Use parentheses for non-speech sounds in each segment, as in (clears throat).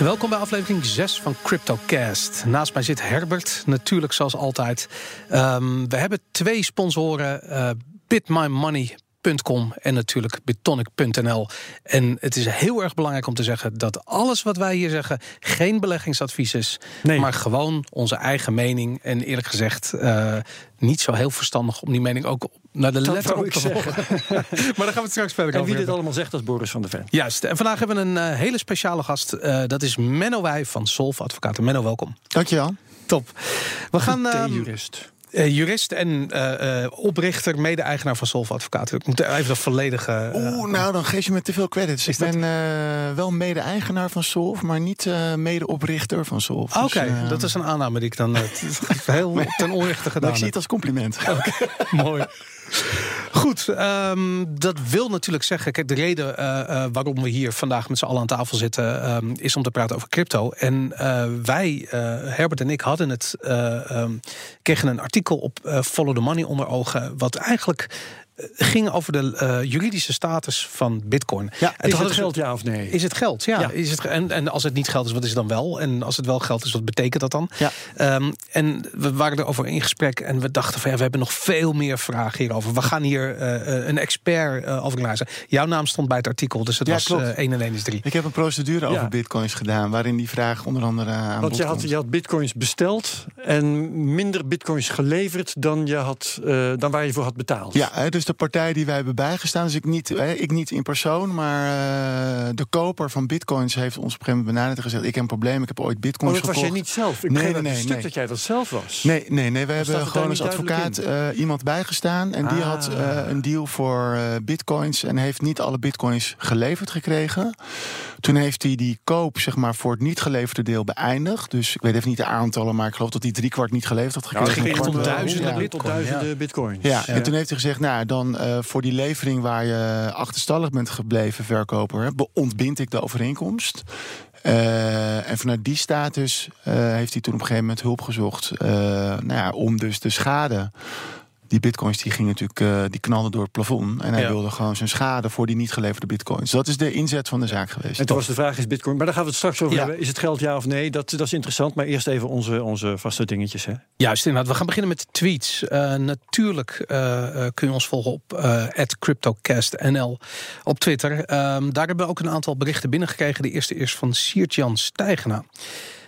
Welkom bij aflevering 6 van CryptoCast. Naast mij zit Herbert, natuurlijk zoals altijd. Um, we hebben twee sponsoren, uh, BitMyMoney en natuurlijk bitonic.nl. En het is heel erg belangrijk om te zeggen dat alles wat wij hier zeggen geen beleggingsadvies is, nee. maar gewoon onze eigen mening. En eerlijk gezegd, uh, niet zo heel verstandig om die mening ook naar de letter op te volgen. (laughs) maar daar gaan we het straks verder en over. wie dit allemaal zegt, als Boris van der Ven. Juist. En vandaag hebben we een uh, hele speciale gast. Uh, dat is Menno Wij van Solf Advocaten. Menno, welkom. Dankjewel. Top. We gaan. Uh, jurist. Uh, jurist en uh, uh, oprichter, mede-eigenaar van Solve Advocaten. Ik moet even dat volledige. Oeh, nou dan geef je me te veel credits. Ik ben wel mede-eigenaar van Solve, maar niet mede-oprichter van Solve. Oké, okay, dus, dat is een aanname die ik dan (laughs) heel (laughs) ten onrechte gedaan heb. Ik zie het als compliment. Okay, (laughs) mooi. Goed, um, dat wil natuurlijk zeggen. Kijk, de reden uh, uh, waarom we hier vandaag met z'n allen aan tafel zitten, um, is om te praten over crypto. En uh, wij, Herbert en ik, hadden het, um, kregen een artikel op Follow the Money onder ogen, wat eigenlijk ging over de uh, juridische status van Bitcoin. Ja, is het geld ja of nee? Is het geld? Ja. ja. Is het, en, en als het niet geld is, wat is het dan wel? En als het wel geld is, wat betekent dat dan? Ja. Um, en we waren erover in gesprek en we dachten van ja, we hebben nog veel meer vragen hierover. We gaan hier uh, een expert uh, over lezen. Jouw naam stond bij het artikel, dus het ja, was klopt. 1 en 1 is 3. Ik heb een procedure over bitcoins gedaan, waarin die vraag onder andere aan Want je had, je had bitcoins besteld en minder bitcoins geleverd dan, je had, dan waar je voor had betaald. Ja, dus de partij die wij hebben bijgestaan. Dus ik niet, ik niet in persoon, maar uh, de koper van bitcoins heeft ons op een gegeven moment benaderd en gezegd: Ik heb een probleem, ik heb ooit bitcoins oh, dat gekocht. was jij niet zelf? Ik nee, nee, nee, een stuk dat jij dat zelf was. Nee, nee, nee. We hebben gewoon als advocaat uh, iemand bijgestaan en ah. die had uh, een deal voor bitcoins en heeft niet alle bitcoins geleverd gekregen. Toen heeft hij die koop zeg maar, voor het niet geleverde deel beëindigd. Dus ik weet even niet de aantallen, maar ik geloof dat hij drie kwart niet geleverd had gekregen. Ja, ging tot duizenden, ja. bitcoins. Ja, en toen heeft hij gezegd, nou dan uh, voor die levering waar je achterstallig bent gebleven, verkoper, ontbind ik de overeenkomst. Uh, en vanuit die status uh, heeft hij toen op een gegeven moment hulp gezocht uh, nou ja, om dus de schade die bitcoins die gingen natuurlijk, uh, die knalden door het plafond. En hij ja. wilde gewoon zijn schade voor die niet geleverde bitcoins. Dat is de inzet van de zaak geweest. En toen was de vraag, is bitcoin... Maar daar gaan we het straks over ja. hebben. Is het geld ja of nee? Dat, dat is interessant. Maar eerst even onze, onze vaste dingetjes. Hè? Juist, inderdaad. We gaan beginnen met de tweets. Uh, natuurlijk uh, kun je ons volgen op CryptoCastNL op Twitter. Um, daar hebben we ook een aantal berichten binnengekregen. De eerste is van Siert-Jan Stijgena.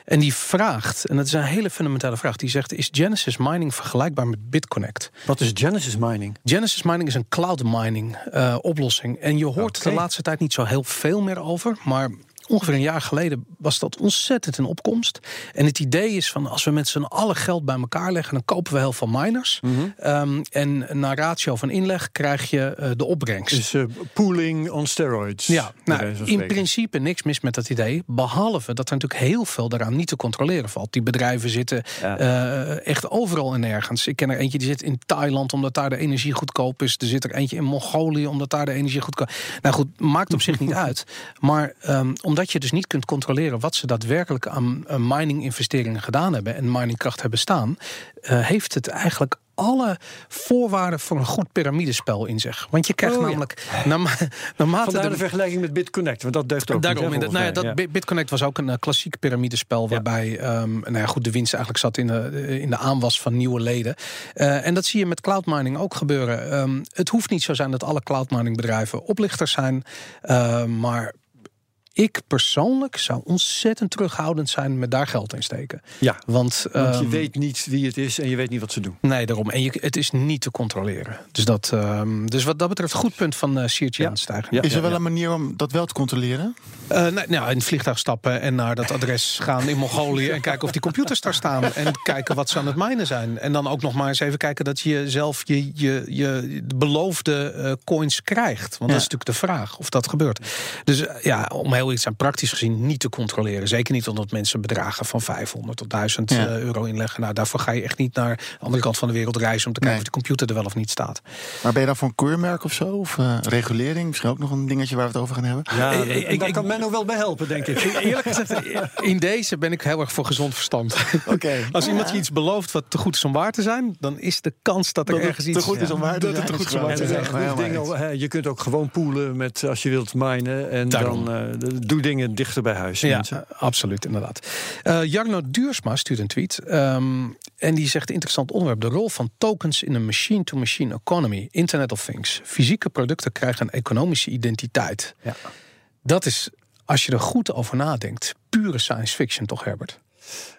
En die vraagt, en dat is een hele fundamentele vraag, die zegt: Is Genesis Mining vergelijkbaar met BitConnect? Wat is Genesis Mining? Genesis Mining is een cloud mining uh, oplossing. En je hoort okay. de laatste tijd niet zo heel veel meer over, maar ongeveer een jaar geleden was dat ontzettend in opkomst. En het idee is van als we met z'n allen geld bij elkaar leggen, dan kopen we heel veel miners. Mm -hmm. um, en na ratio van inleg krijg je uh, de opbrengst. Dus uh, pooling on steroids. Ja, nou, in principe niks mis met dat idee. Behalve dat er natuurlijk heel veel daaraan niet te controleren valt. Die bedrijven zitten ja. uh, echt overal en nergens. Ik ken er eentje die zit in Thailand omdat daar de energie goedkoop is. Er zit er eentje in Mongolië omdat daar de energie goedkoop is. Nou goed, maakt op zich niet (laughs) uit. Maar um, omdat je dus niet kunt controleren wat ze daadwerkelijk aan uh, mining-investeringen gedaan hebben en miningkracht hebben staan, uh, heeft het eigenlijk alle voorwaarden voor een goed piramidespel in zich. Want je krijgt oh, namelijk... Ja. (laughs) Naarmate Vandaar de, de vergelijking met BitConnect, want dat deugt ook Daarom, niet, dat, nou ja, dat, ja. BitConnect was ook een uh, klassiek piramidespel... waarbij um, nou ja, goed, de winst eigenlijk zat in de, in de aanwas van nieuwe leden. Uh, en dat zie je met cloud mining ook gebeuren. Um, het hoeft niet zo zijn dat alle cloud mining bedrijven oplichters zijn... Uh, maar ik persoonlijk zou ontzettend terughoudend zijn met daar geld in steken. Ja, want, want je um, weet niet wie het is en je weet niet wat ze doen. Nee, daarom. En je, het is niet te controleren. Dus, dat, um, dus wat dat betreft, goed punt van uh, Siertje ja. stijgen. Ja, is er wel ja, een manier om dat wel te controleren? Uh, nou, nou, in het vliegtuig stappen en naar dat adres gaan in Mongolië en kijken of die computers daar staan en kijken wat ze aan het minen zijn. En dan ook nog maar eens even kijken dat je zelf je, je, je beloofde uh, coins krijgt. Want dat is natuurlijk de vraag of dat gebeurt. Dus ja, om heel iets zijn praktisch gezien niet te controleren. Zeker niet omdat mensen bedragen van 500 tot 1000 ja. euro inleggen. Nou, daarvoor ga je echt niet naar de andere kant van de wereld reizen om te kijken nee. of de computer er wel of niet staat. Maar ben je dan voor een keurmerk of zo? Of uh, regulering? Misschien ook nog een dingetje waar we het over gaan hebben. Ja, ik, ik, daar kan Menno wel bij helpen, denk ik. (laughs) Eerlijk gezegd, in deze ben ik heel erg voor gezond verstand. Okay. (laughs) Als iemand je iets belooft wat te goed is om waar te zijn, dan is de kans dat er dat ergens iets te goed is om waar te zijn. te goed is om waar te zijn. Je kunt ook gewoon poelen met als je wilt minen en Daarom. dan uh, doe dingen dichter bij huis. Ja, mensen. absoluut, inderdaad. Uh, Jarno Duursma stuurt een tweet. Um, en die zegt interessant onderwerp. De rol van tokens in een machine-to-machine economy. Internet of Things. Fysieke producten krijgen een economische identiteit. Ja. Dat is, als je er goed over nadenkt, pure science fiction, toch Herbert?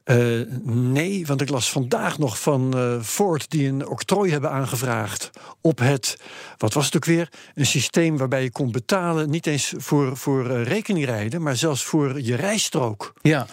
Uh, nee, want ik las vandaag nog van uh, Ford die een octrooi hebben aangevraagd op het, wat was het ook weer, een systeem waarbij je kon betalen, niet eens voor, voor uh, rekeningrijden, maar zelfs voor je rijstrook. Ja.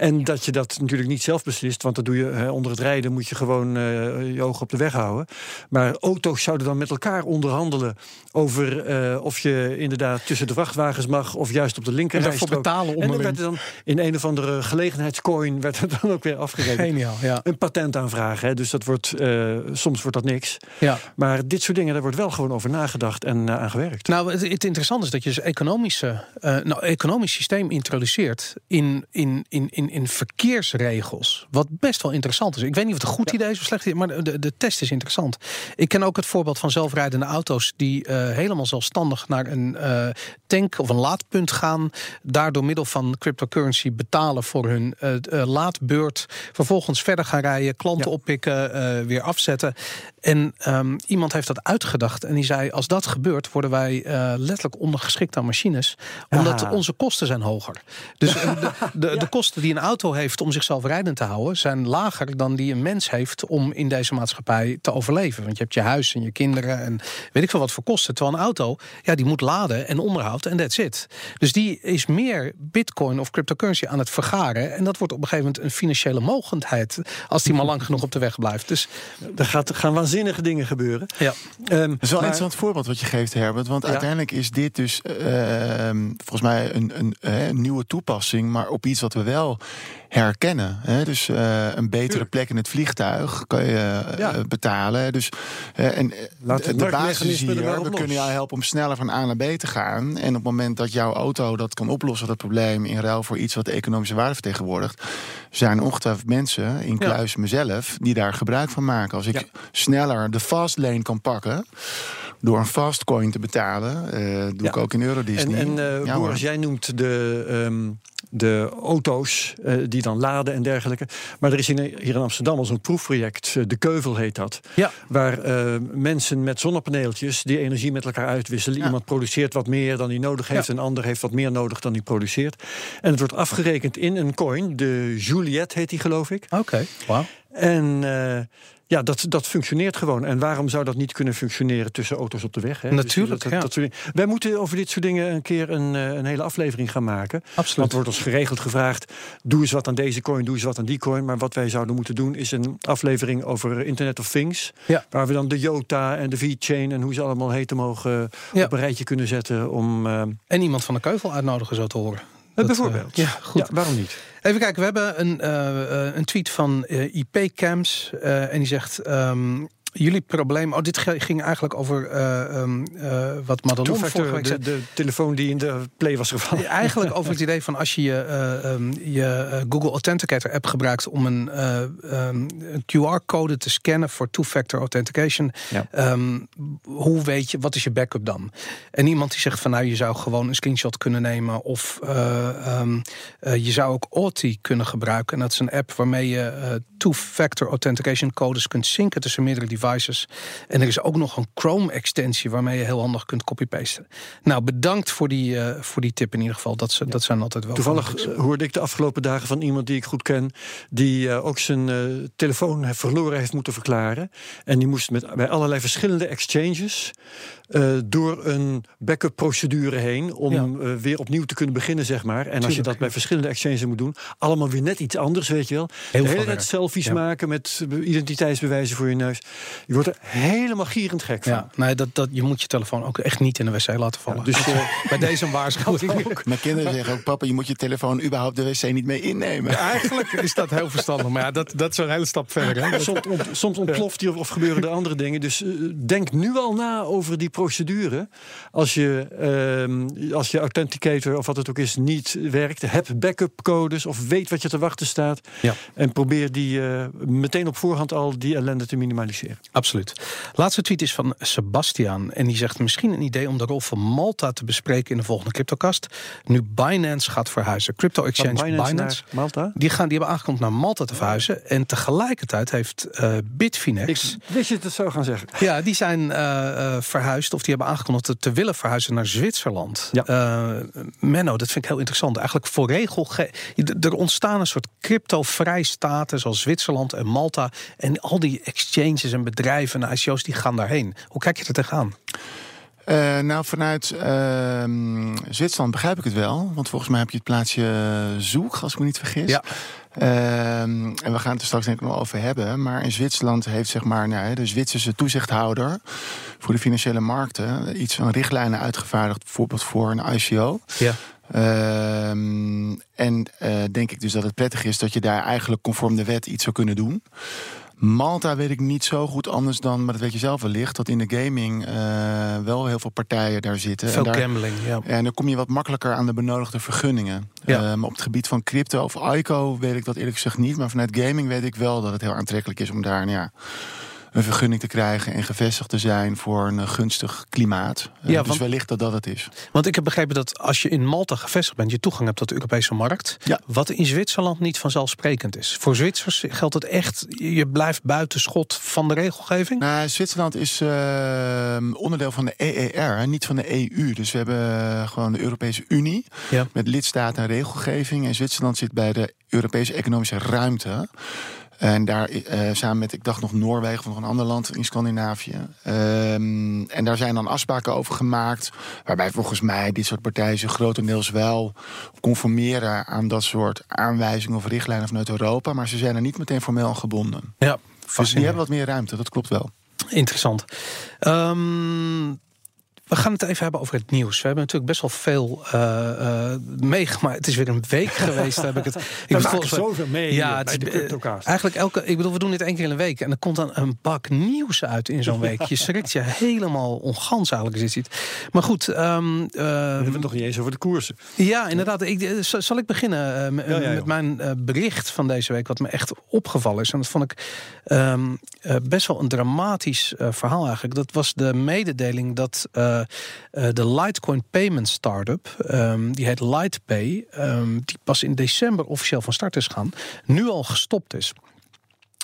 En dat je dat natuurlijk niet zelf beslist, want dat doe je hè, onder het rijden moet je gewoon uh, je ogen op de weg houden. Maar auto's zouden dan met elkaar onderhandelen over uh, of je inderdaad tussen de vrachtwagens mag of juist op de linkerrijstrook. En betalen En dan werd er dan in een of andere gelegenheidscoin werd het dan ook weer afgerekend. Geniaal, ja. Een patentaanvraag, hè, dus dat wordt uh, soms wordt dat niks. Ja. Maar dit soort dingen, daar wordt wel gewoon over nagedacht en aan gewerkt. Nou, het, het interessante is dat je dus economische, nou, economisch systeem introduceert in, in, in, in in verkeersregels. Wat best wel interessant is. Ik weet niet of het een goed ja. idee is of slecht idee, maar de, de test is interessant. Ik ken ook het voorbeeld van zelfrijdende auto's die uh, helemaal zelfstandig naar een uh, tank of een laadpunt gaan. Daar door middel van cryptocurrency betalen voor hun uh, laadbeurt. Vervolgens verder gaan rijden, klanten ja. oppikken, weer afzetten. En um, iemand heeft dat uitgedacht en die zei: als dat gebeurt, worden wij letterlijk ondergeschikt aan machines, omdat Aha. onze kosten zijn hoger. Dus de, de, de kosten die een auto heeft om zichzelf rijdend te houden, zijn lager dan die een mens heeft om in deze maatschappij te overleven. Want je hebt je huis en je kinderen en weet ik veel wat voor kosten. Terwijl een auto, ja, die moet laden en onderhoud en that's it. Dus die is meer bitcoin of cryptocurrency aan het vergaren. En dat wordt op een gegeven moment een financiële mogendheid als die maar lang genoeg op de weg blijft. Dus er gaat, gaan waanzinnige dingen gebeuren. Ja. Um, dat is wel een interessant voorbeeld wat je geeft, Herbert. Want Ja. uiteindelijk is dit dus uh, volgens mij een, een, een, nieuwe toepassing, maar op iets wat we wel herkennen. Hè? Dus uh, een betere plek in het vliegtuig kan je uh, Ja. betalen. Dus, uh, en Laat het de basis er hier, we los. kunnen jou helpen om sneller van A naar B te gaan. En op het moment dat jouw auto dat kan oplossen, dat probleem, in ruil voor iets wat de economische waarde vertegenwoordigt, zijn ongetwijfeld mensen, inclusief mezelf, die daar gebruik van maken. Als ik Ja. sneller de fast lane kan pakken door een fastcoin te betalen, eh, doe Ja. ik ook in Euro En, Disney. en eh, Ja, hoor. jij noemt de, ehm, de auto's eh, die dan laden en dergelijke. Maar er is in, hier in Amsterdam al zo'n proefproject, eh, De Keuvel heet dat. Ja. Waar eh, mensen met zonnepaneeltjes die energie met elkaar uitwisselen. Ja. Iemand produceert wat meer dan hij nodig heeft. Ja. Een ander heeft wat meer nodig dan hij produceert. En het wordt afgerekend in een coin. De Juliet heet die, geloof ik. oké, wauw. En ja, dat, dat functioneert gewoon. En waarom zou dat niet kunnen functioneren tussen auto's op de weg? Hè? Natuurlijk, dat, ja. dat soort dingen. Wij moeten over dit soort dingen een keer een, eh, een hele aflevering gaan maken. Want Absoluut. er wordt ons geregeld gevraagd: doe eens wat aan deze coin, doe eens wat aan die coin. Maar wat wij zouden moeten doen is een aflevering over Internet of Things. Ja. Waar we dan de Jota en de V-Chain en hoe ze allemaal heten mogen Ja. op een rijtje kunnen zetten. Om, eh, En iemand van de keuvel uitnodigen, zo te horen. Dat, bijvoorbeeld. eh, ja, goed. Waarom niet? Even kijken, we hebben een, eh, eh, een tweet van eh, IP Camps. en die zegt. ehm, Jullie probleem. Oh, dit ging eigenlijk over eh, ehm, eh, wat Madelon vorige week de, zei. de telefoon die in de play was gevallen. Eigenlijk (laughs) over het idee van als je je, eh, ehm, je eh, Google Authenticator app gebruikt om een, eh, ehm, een QR-code te scannen voor two-factor authentication. Ja. hoe weet je, wat is je backup dan? En iemand die zegt van nou, je zou gewoon een screenshot kunnen nemen. Of je zou ook Authy kunnen gebruiken. En dat is een app waarmee je two-factor authentication codes kunt synken tussen meerdere devices. En er is ook nog een Chrome-extensie waarmee je heel handig kunt copy-pasten. Nou, bedankt voor die, eh, voor die tip in ieder geval. Dat, ze, dat zijn altijd wel Toevallig eh, hoorde ik de afgelopen dagen van iemand die ik goed ken, die eh, ook zijn telefoon verloren heeft moeten verklaren. En die moest met, bij allerlei verschillende exchanges eh, door een backup procedure heen om Ja. eh, weer opnieuw te kunnen beginnen, zeg maar. En als je dat bij verschillende exchanges moet doen, allemaal weer net iets anders, weet je wel. Heel de hele tijd selfies Ja. maken met eh, identiteitsbewijzen voor je neus. Je wordt er helemaal gierend gek van. Ja, nee, dat, dat, je moet je telefoon ook echt niet in de wc laten vallen. Ja, dus, dus (laughs) bij deze een waarschuwing. (laughs) Mijn kinderen zeggen ook, papa, je moet je telefoon überhaupt de wc niet mee innemen. Eigenlijk is dat heel verstandig. Maar ja, dat, dat is een hele stap verder. Hè? Soms, ont- soms ontploft hij of, of gebeuren er andere dingen. Dus eh, denk nu al na over die procedure. Als je, ehm, als je authenticator of wat het ook is niet werkt, heb backup codes of weet wat je te wachten staat. Ja. En probeer die uh, meteen op voorhand al die ellende te minimaliseren. Absoluut. Laatste tweet is van Sebastian. En die zegt misschien een idee om de rol van Malta te bespreken in de volgende CryptoCast. Nu Binance gaat verhuizen. Crypto Exchange Binance, Binance. Malta? Die, gaan, die hebben aangekondigd naar Malta te verhuizen. En tegelijkertijd heeft uh, Bitfinex. Ik wist je het zo gaan zeggen. Ja, die zijn uh, verhuisd. Of die hebben aangekondigd te willen verhuizen naar Zwitserland. Ja. Menno, dat vind ik heel interessant. Eigenlijk voor regel. Er ontstaan een soort crypto-vrij staten zoals Zwitserland en Malta. En al die exchanges en bedrijven en ICO's die gaan daarheen. Hoe kijk je er tegenaan? Uh, nou, vanuit uh, Zwitserland begrijp ik het wel. Want volgens mij heb je het plaatsje Zoek, als ik me niet vergis. Ja. Uh, en we gaan het er straks denk ik nog over hebben. Maar in Zwitserland heeft zeg maar, nou, de Zwitserse toezichthouder voor de financiële markten iets van richtlijnen uitgevaardigd, bijvoorbeeld voor een ICO. Ja. Ehm, en uh, denk ik dus dat het prettig is dat je daar eigenlijk conform de wet iets zou kunnen doen. Malta weet ik niet zo goed anders dan, maar dat weet je zelf wellicht, dat in de gaming uh, wel heel veel partijen daar zitten. Veel en daar, gambling, ja. En dan kom je wat makkelijker aan de benodigde vergunningen. Ja. Uh, maar op het gebied van crypto of ICO weet ik dat eerlijk gezegd niet. Maar vanuit gaming weet ik wel dat het heel aantrekkelijk is om daar nou ja, een vergunning te krijgen en gevestigd te zijn voor een gunstig klimaat. Uh, Ja, dus want- wellicht dat dat het is. Want ik heb begrepen dat als je in Malta gevestigd bent, je toegang hebt tot de Europese markt. Ja. Wat in Zwitserland niet vanzelfsprekend is. Voor Zwitsers geldt het echt, je blijft buiten schot van de regelgeving. Nou, Zwitserland is eh, onderdeel van de EER, hè, niet van de EU. Dus we hebben eh, gewoon de Europese Unie Ja. met lidstaten en regelgeving. En Zwitserland zit bij de Europese economische ruimte. En daar eh, samen met, ik dacht nog Noorwegen of nog een ander land in Scandinavië. Ehm, en daar zijn dan afspraken over gemaakt. Waarbij volgens mij dit soort partijen zich grotendeels wel conformeren aan dat soort aanwijzingen of richtlijnen vanuit Europa. Maar ze zijn er niet meteen formeel aan gebonden. Ja, Dus die hebben wat meer ruimte, dat klopt wel. Interessant. Ehm, we gaan het even hebben over het nieuws. We hebben natuurlijk best wel veel eh, eh, meegemaakt. Het is weer een week (laughs) geweest. heb ik het. Ik bedoel, maken zoveel mee Ja, het bij is, de. Eigenlijk elke, ik bedoel, we doen dit één keer in een week. En er komt dan een bak nieuws uit in zo'n (laughs) week. Je schrikt je helemaal ongans eigenlijk als je dit ziet. Maar goed, ehm, eh, We hebben het nog niet eens over de koersen. ja, inderdaad. Ik, eh, zal ik beginnen m- Ja, ja, met joh. mijn bericht van deze week, wat me echt opgevallen is. En dat vond ik ehm, eh, best wel een dramatisch verhaal eigenlijk. Dat was de mededeling dat de Litecoin payment startup, ehm, die heet Lightpay, ehm, die pas in december officieel van start is gaan, nu al gestopt is.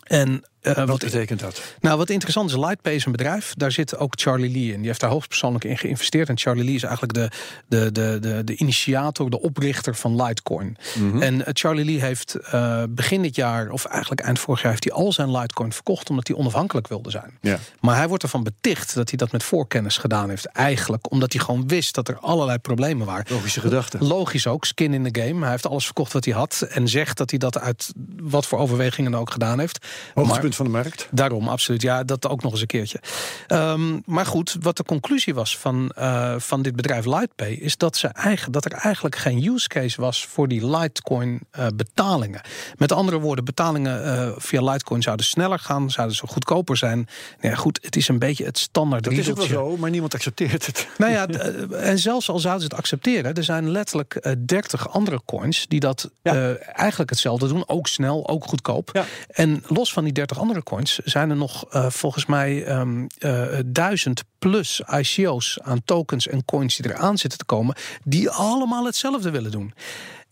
En eh, Wat betekent dat? nou, wat interessant is, Lightpay is een bedrijf. Daar zit ook Charlie Lee in. Die heeft daar hoogstpersoonlijk in geïnvesteerd. En Charlie Lee is eigenlijk de, de, de, de, de initiator, de oprichter van Litecoin. En eh, Charlie Lee heeft eh, begin dit jaar, of eigenlijk eind vorig jaar, heeft hij al zijn Litecoin verkocht omdat hij onafhankelijk wilde zijn. Ja. Maar hij wordt ervan beticht dat hij dat met voorkennis gedaan heeft. Eigenlijk omdat hij gewoon wist dat er allerlei problemen waren. Logische gedachte. Logisch ook, skin in the game. Hij heeft alles verkocht wat hij had. En zegt dat hij dat uit wat voor overwegingen ook gedaan heeft. Hoogtepunt van de markt. Daarom, absoluut. Ja, dat ook nog eens een keertje. Ehm, maar goed, wat de conclusie was van, eh, van dit bedrijf Lightpay... is dat, ze eigen, dat er eigenlijk geen use case was voor die Litecoin eh, betalingen. Met andere woorden, betalingen eh, via Litecoin zouden sneller gaan... zouden zo goedkoper zijn. Nou ja, goed, het is een beetje het standaard Dat is ook wel zo, maar niemand accepteert het. Nou ja, en zelfs al zouden ze het accepteren, er zijn letterlijk eh, 30 andere coins die dat Ja. eigenlijk hetzelfde doen. Ook snel, ook goedkoop. Ja. En los van die 30 andere coins zijn er nog eh, volgens mij ehm eh, duizend plus ICO's aan tokens en coins die eraan zitten te komen, die allemaal hetzelfde willen doen.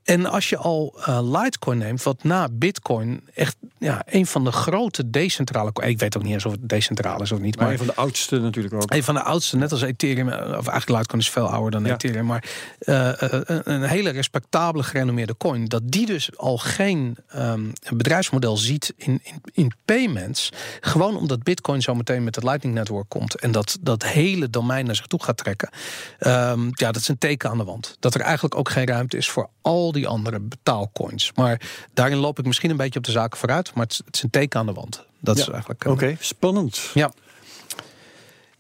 En als je al eh, Litecoin neemt, wat na Bitcoin echt ja, een van de grote decentrale. Ik weet ook niet eens of het decentraal is of niet. Maar Maar een van de oudste natuurlijk ook. een van de oudste, net als Ethereum, eh, of eigenlijk Litecoin is veel ouder dan Ja. Ethereum, maar eh, een, een hele respectabele, gerenommeerde coin, dat die dus al geen ehm, bedrijfsmodel ziet in, in, in payments, gewoon omdat Bitcoin zo meteen met het Lightning Network komt en dat dat hele domein naar zich toe gaat trekken. Ehm, ja, dat is een teken aan de wand. Dat er eigenlijk ook geen ruimte is voor al die andere betaalcoins. Maar daarin loop ik misschien een beetje op de zaken vooruit, maar het is, een teken aan de wand. Dat is eigenlijk. eh, Oké, spannend. ja.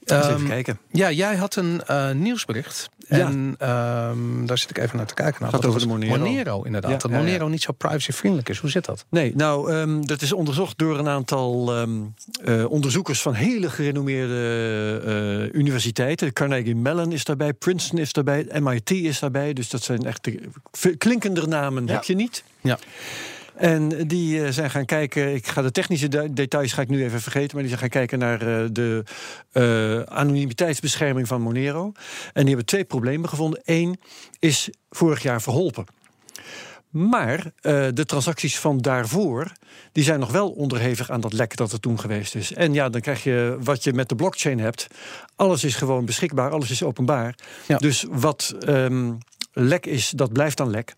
Eens even Ehm, kijken. Ja, jij had een eh, nieuwsbericht. Ja. En ehm, daar zit ik even naar te kijken. Nou, Gaat over de het? Monero. inderdaad. Ja, dat ja. Monero niet zo privacyvriendelijk is. Hoe zit dat? Nee, nou, ehm, dat is onderzocht door een aantal eh, onderzoekers van hele gerenommeerde eh, universiteiten. Carnegie Mellon is daarbij, Princeton is daarbij, MIT is daarbij. Dus dat zijn echt de klinkender namen, heb je niet. Ja. En die eh, zijn gaan kijken, ik ga de technische de- details ga ik nu even vergeten, maar die zijn gaan kijken naar eh, de eh, anonimiteitsbescherming van Monero. En die hebben twee problemen gevonden. Eén is vorig jaar verholpen. Maar de transacties van daarvoor, die zijn nog wel onderhevig aan dat lek dat er toen geweest is. En ja, dan krijg je wat je met de blockchain hebt. Alles is gewoon beschikbaar, alles is openbaar. Ja. Dus wat ehm, lek is, dat blijft dan lek.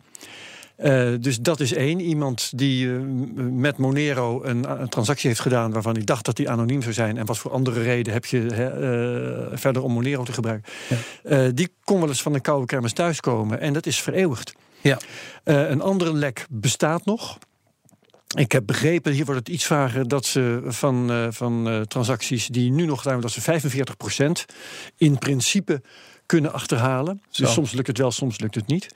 Eh, dus dat is één. Iemand die eh, met Monero een, een transactie heeft gedaan waarvan hij dacht dat die anoniem zou zijn. En wat voor andere reden heb je eh, verder om Monero te gebruiken? Eh, die kon wel eens van een koude kermis thuiskomen. En dat is vereeuwigd. Ja. Eh, een andere lek bestaat nog. Ik heb begrepen, hier wordt het iets vager, dat ze van, eh, van eh, transacties die nu nog zijn, dat ze 45% in principe kunnen achterhalen. Zo. Dus soms lukt het wel, soms lukt het niet.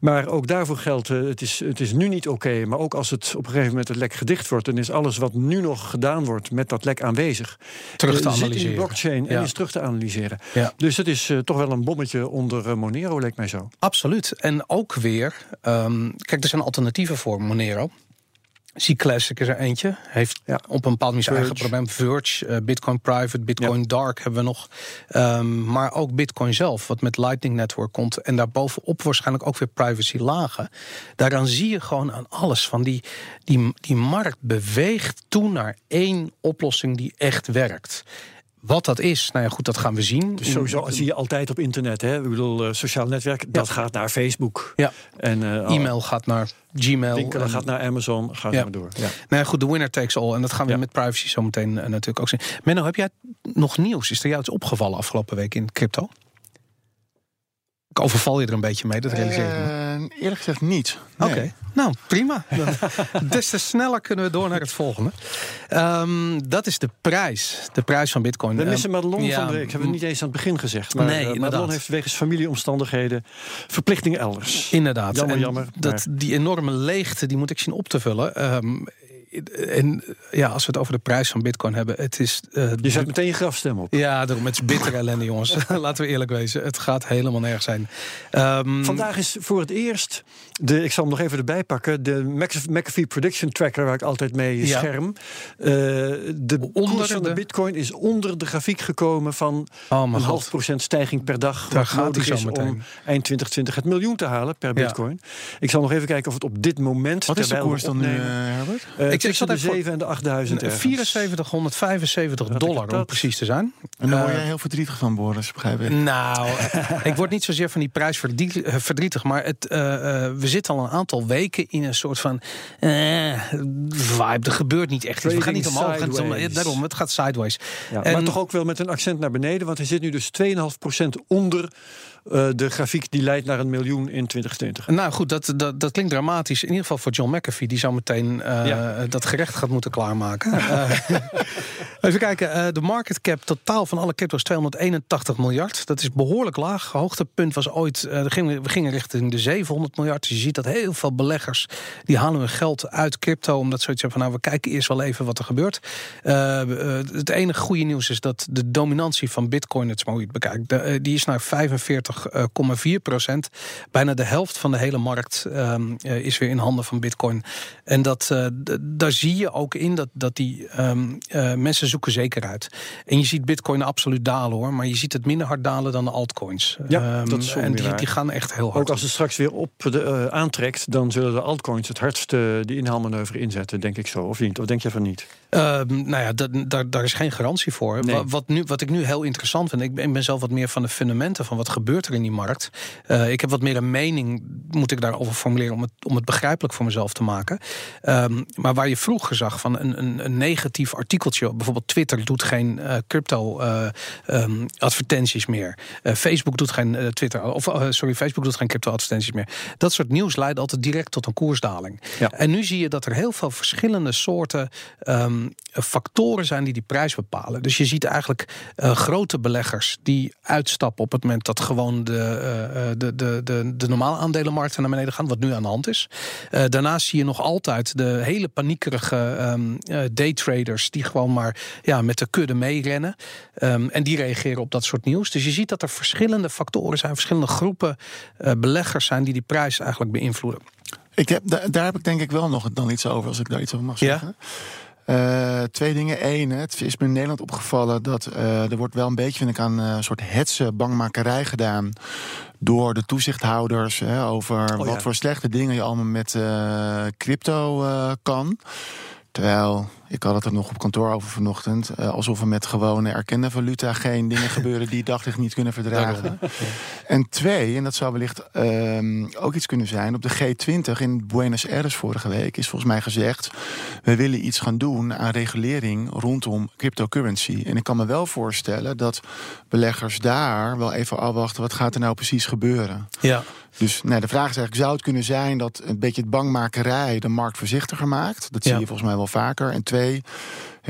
Maar ook daarvoor geldt, eh, het, is, het is nu niet oké. maar ook als het op een gegeven moment het lek gedicht wordt, dan is alles wat nu nog gedaan wordt met dat lek aanwezig. Terug te eh, Zit in analyseren. de blockchain en is terug te analyseren. Ja. Dus het is eh, toch wel een bommetje onder eh, Monero, lijkt mij zo. Absoluut. En ook weer, ehm, kijk, er zijn alternatieven voor Monero. C-Classic is er eentje. Heeft Ja. op een bepaald manier zijn eigen probleem. Verge, eh, Bitcoin Private, Bitcoin Dark hebben we nog. Ehm, maar ook Bitcoin zelf, wat met Lightning Network komt. En daarbovenop waarschijnlijk ook weer privacy lagen. Daaraan zie je gewoon aan alles van die, die, die markt beweegt toe naar één oplossing die echt werkt. Wat dat is, nou ja, goed, dat gaan we zien. Dus sowieso zie je altijd op internet. Hè? Ik bedoel, eh, sociaal netwerk, dat gaat naar Facebook. Ja. En eh, E-mail gaat naar Gmail. winkelen en- gaat naar Amazon, gaat Ja. maar door. Ja. Nou ja, goed, de winner takes all. En dat gaan we met privacy zo meteen eh, natuurlijk ook zien. Menno, heb jij nog nieuws? Is er jou iets opgevallen afgelopen week in crypto? Overval je er een beetje mee, dat realiseer ik me. Eh, eerlijk gezegd niet. Nee. Oké, nou prima. (laughs) Des te sneller kunnen we door naar het volgende. Ehm, dat is de prijs. De prijs van Bitcoin. We Ehm, missen Madelon ja, van de week. Hebben we niet eens aan het begin gezegd. Maar Nee, inderdaad. Madelon heeft wegens familieomstandigheden verplichtingen elders. Inderdaad. Jammer, en jammer, Dat, die enorme leegte, die moet ik zien op te vullen. Ehm, en ja, als we het over de prijs van Bitcoin hebben, het is. eh, Je zet meteen je grafstem op. Ja, daarom. Het is bittere ellende, jongens. (laughs) Laten we eerlijk wezen. Het gaat helemaal nergens zijn. Ehm, Vandaag is voor het eerst, de, ik zal hem nog even erbij pakken, de McAfee McAfee Prediction Tracker waar ik altijd mee Ja. scherm. Eh, de Onder koers van de de- bitcoin is onder de grafiek gekomen van Oh een god. half procent stijging per dag. Daar wat gaat nodig is zo meteen. om eind 2020 het miljoen te halen per Ja. bitcoin. Ik zal nog even kijken of het op dit moment... Wat is de koers dan nu, eh, Herbert? Ik- tussen zat de even voor- 7 en de 8000 ergens. 7475 ik dollar, om precies te zijn. En daar word Eh, jij heel verdrietig van, Boris, begrijp ik. Nou, (laughs) ik word niet zozeer van die prijs eh, verdrietig. Maar het, eh, eh, we zitten al een aantal weken in een soort van eh, vibe. Er gebeurt niet echt iets. We gaan niet omhoog. Het, gaat om- sideways. daarom, het gaat sideways. Ja, En- maar toch ook wel met een accent naar beneden, want hij zit nu dus 2,5% onder eh, de grafiek die leidt naar een miljoen in 2020. Nou goed, dat, dat, dat klinkt dramatisch. In ieder geval voor John McAfee, die zo meteen eh, Ja. dat gerecht gaat moeten klaarmaken. (laughs) Eh, even kijken, de market cap totaal van alle crypto's 281 miljard. Dat is behoorlijk laag. Hoogtepunt was ooit, we gingen- we gingen richting de 700 miljard. Dus je ziet dat heel veel beleggers, die halen hun geld uit crypto. Omdat ze zoiets hebben van, nou we kijken eerst wel even wat er gebeurt. Het enige goede nieuws is dat de dominantie van bitcoin, het is het bekijkt, die is naar 45,4 procent. Bijna de helft van de hele markt ehm, eh, is weer in handen van bitcoin. En dat, eh, daar zie je ook in dat, dat die eh, mensen zoeken zekerheid. En je ziet bitcoin absoluut dalen hoor, maar je ziet het minder hard dalen dan de altcoins. Ja, Ehm, dat is en die, die gaan echt heel hard. Ook als het straks weer op de, aantrekt, dan zullen de altcoins het hardst eh, die inhaalmanoeuvre inzetten, denk ik zo. Of niet? Of denk je van niet? Ehm, nou ja, daar, daar is geen garantie voor. Nee. Wat, nu, wat ik nu heel interessant vind, ik ben, ik ben zelf wat meer van de fundamenten van wat gebeurt er in die markt. Eh, ik heb wat meer een mening, moet ik daarover formuleren, om het, om het begrijpelijk voor mezelf te maken. Ehm, maar waar je vroeger zag van een, een, een negatief artikeltje, bijvoorbeeld Twitter doet geen eh, crypto eh, ehm, advertenties meer. Facebook doet geen Twitter, of sorry, Facebook doet geen crypto advertenties meer. Dat soort nieuws leidt altijd direct tot een koersdaling. Ja. En nu zie je dat er heel veel verschillende soorten ehm, factoren zijn die die prijs bepalen. Dus je ziet eigenlijk uh, grote beleggers die uitstappen op het moment dat gewoon de, uh, de, de, de, de normale aandelenmarkten naar beneden gaan, wat nu aan de hand is. Uh, daarnaast zie je nog altijd de hele paniekerige um, daytraders die gewoon maar ja, met de kudde meerennen. Um, en die reageren op dat soort nieuws. Dus je ziet dat er verschillende factoren zijn, verschillende groepen beleggers zijn die die prijs eigenlijk beïnvloeden. Ik heb, daar heb ik denk ik wel nog dan iets over, als ik daar iets over mag zeggen. Ja? Uh, twee dingen. Eén, het is me in Nederland opgevallen dat uh, er wordt wel een beetje, vind ik, aan een soort hetze bangmakerij gedaan door de toezichthouders hè, over oh, wat ja. voor slechte dingen je allemaal met uh, crypto kan. Terwijl ik had het er nog op kantoor over vanochtend. Uh, alsof er met gewone erkende valuta geen dingen gebeuren die daglicht niet kunnen verdragen. En twee, en dat zou wellicht uh, ook iets kunnen zijn. Op de G20 in Buenos Aires vorige week is volgens mij gezegd. We willen iets gaan doen aan regulering rondom cryptocurrency. En ik kan me wel voorstellen dat beleggers daar wel even afwachten. Wat gaat er nou precies gebeuren? Ja. Dus nou, de vraag is eigenlijk: zou het kunnen zijn dat een beetje het bangmakerij de markt voorzichtiger maakt? Dat zie je volgens mij wel vaker. En twee,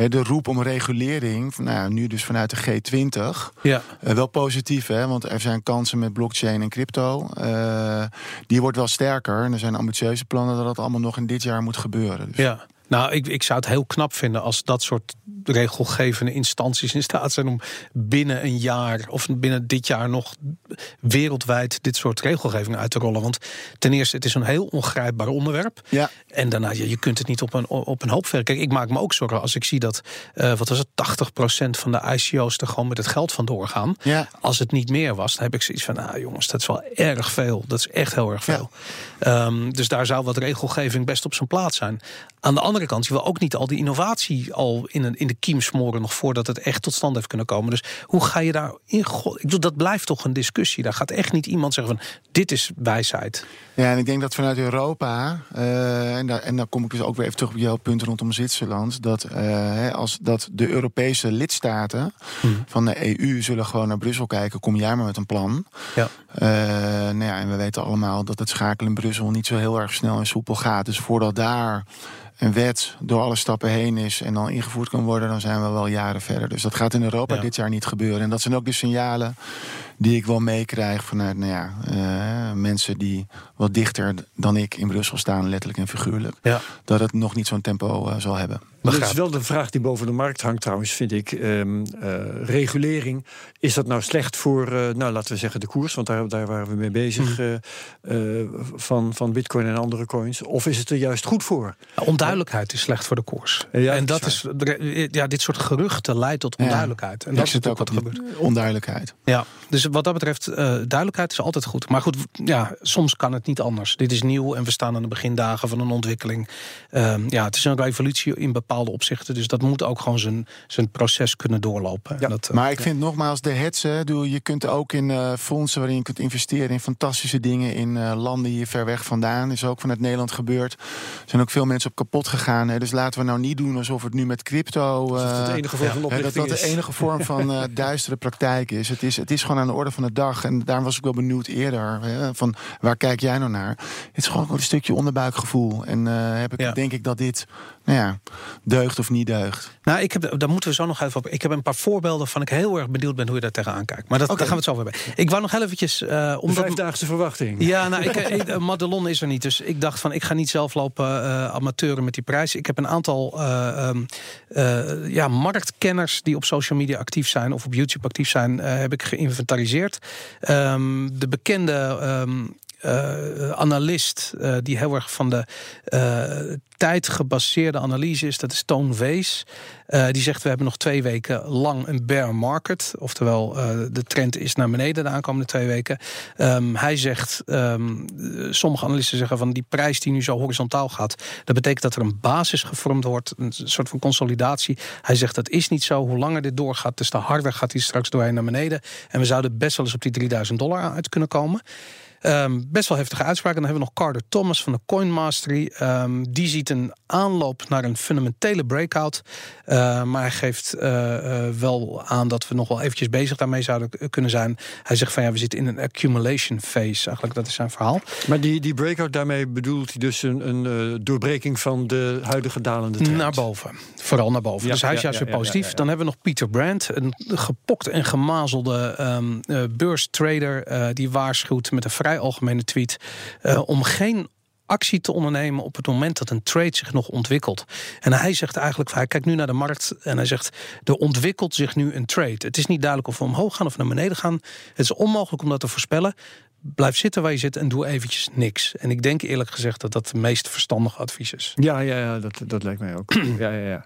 de roep om regulering, nou, nu dus vanuit de G20, ja. Uh, wel positief, hè? want er zijn kansen met blockchain en crypto. Uh, die wordt wel sterker en er zijn ambitieuze plannen dat dat allemaal nog in dit jaar moet gebeuren. Dus. Ja. Nou, ik, ik zou het heel knap vinden als dat soort regelgevende instanties in staat zijn om binnen een jaar of binnen dit jaar nog wereldwijd dit soort regelgeving uit te rollen. Want ten eerste, het is een heel ongrijpbaar onderwerp. Ja. En daarna, je, je kunt het niet op een, op een hoop verder. Kijk, ik maak me ook zorgen als ik zie dat, uh, wat was het, 80% van de ICO's er gewoon met het geld vandoor gaan. Ja. Als het niet meer was, dan heb ik zoiets van, nou jongens, dat is wel erg veel. Dat is echt heel erg veel. Ja. Um, dus daar zou wat regelgeving best op zijn plaats zijn. Aan de andere kant, je wil ook niet al die innovatie al in, een, in de kiem smoren nog voordat het echt tot stand heeft kunnen komen. Dus hoe ga je daar in? Ik bedoel, dat blijft toch een discussie. Daar gaat echt niet iemand zeggen van dit is wijsheid. Ja, en ik denk dat vanuit Europa, uh, en, daar, en dan kom ik dus ook weer even terug op jouw punt rondom Zwitserland, dat, uh, als, dat de Europese lidstaten hmm. van de EU zullen gewoon naar Brussel kijken, kom jij maar met een plan. Ja. Uh, nou ja, en we weten allemaal dat het schakelen in Brussel niet zo heel erg snel en soepel gaat. Dus voordat daar een wet door alle stappen heen is en dan ingevoerd kan worden, dan zijn we wel jaren verder. Dus dat gaat in Europa ja. dit jaar niet gebeuren. En dat zijn ook de signalen die ik wel meekrijg vanuit nou ja, uh, mensen die wat dichter dan ik in Brussel staan, letterlijk en figuurlijk. Ja. Dat het nog niet zo'n tempo uh, zal hebben. Maar dat is wel de vraag die boven de markt hangt trouwens, vind ik. Um, uh, regulering, is dat nou slecht voor, nou laten we zeggen, de koers? Want daar, daar waren we mee bezig mm. van, van bitcoin en andere coins. Of is het er juist goed voor? Onduidelijkheid is slecht voor de koers. Ja, en dat is, ja, dit soort geruchten leidt tot onduidelijkheid. Ja, en dat is ook wat gebeurt. Onduidelijkheid. Ja, dus wat dat betreft, uh, duidelijkheid is altijd goed. Maar goed, ja, soms kan het niet anders. Dit is nieuw en we staan aan de begindagen van een ontwikkeling. Uh, ja, het is een revolutie in bepaalde opzichten. Dus dat moet ook gewoon zijn, zijn proces kunnen doorlopen. Ja, dat, uh, maar ik vind nogmaals, de hetsen, je kunt ook in uh, fondsen waarin je kunt investeren in fantastische dingen in landen hier ver weg vandaan. Is ook vanuit Nederland gebeurd. Er zijn ook veel mensen op kapot gegaan. Hè. Dus laten we nou niet doen alsof het nu met crypto. dat de enige vorm van dat dat de enige vorm van (laughs) duistere praktijk is. Het, is. het is gewoon aan de orde van de dag. En daarom was ik wel benieuwd eerder. Hè, van waar kijk jij nou naar? Het is gewoon een stukje onderbuikgevoel. En uh, heb ik, ja. denk ik dat dit nou ja, deugt of niet deugt. Nou, ik heb, daar moeten we zo nog even op. Ik heb een paar voorbeelden van ik heel erg benieuwd ben hoe je daar tegenaan kijkt. Maar dat, okay. daar gaan we het zo over hebben. Ik wou nog heel eventjes. Uh, omdat... De vijfdaagse verwachting. Ja, nou, ik, ik, Madelon is er niet. Dus ik dacht van ik ga niet zelf lopen uh, amateuren met die prijs. Ik heb een aantal uh, um, ja, marktkenners die op social media actief zijn of op YouTube actief zijn, heb ik geïnventariseerd. Um, de bekende um, uh, analist uh, die heel erg van de uh, tijdgebaseerde analyse is, dat is Toon Wees. die zegt we hebben nog twee weken lang een bear market. Oftewel de trend is naar beneden de aankomende twee weken. Um, hij zegt, um, sommige analisten zeggen van die prijs die nu zo horizontaal gaat, dat betekent dat er een basis gevormd wordt, een soort van consolidatie. Hij zegt dat is niet zo. Hoe langer dit doorgaat, dus te harder gaat hij straks doorheen naar beneden. En we zouden best wel eens op die 3000 dollar uit kunnen komen. Um, best wel heftige uitspraken. Dan hebben we nog Carter Thomas van de Coin Mastery. Um, die ziet een aanloop naar een fundamentele breakout. Uh, maar hij geeft uh, wel aan dat we nog wel eventjes bezig daarmee zouden kunnen zijn. Hij zegt van ja, we zitten in een accumulation phase. Eigenlijk, dat is zijn verhaal. Maar die, die breakout, daarmee bedoelt hij dus een, een doorbreking van de huidige dalende trend? Naar boven. Vooral naar boven. dus hij is juist weer positief. Dan hebben we nog Pieter Brandt, een gepokt en gemazelde um, beurstrader. die waarschuwt met een algemene tweet om geen actie te ondernemen op het moment dat een trade zich nog ontwikkelt. En hij zegt eigenlijk, hij kijkt nu naar de markt en hij zegt, er ontwikkelt zich nu een trade. Het is niet duidelijk of we omhoog gaan of naar beneden gaan. Het is onmogelijk om dat te voorspellen blijf zitten waar je zit en doe eventjes niks. En ik denk eerlijk gezegd dat dat het meest verstandige advies is. Ja, ja, ja dat, dat lijkt mij ook. (clears throat) ja, ja, ja.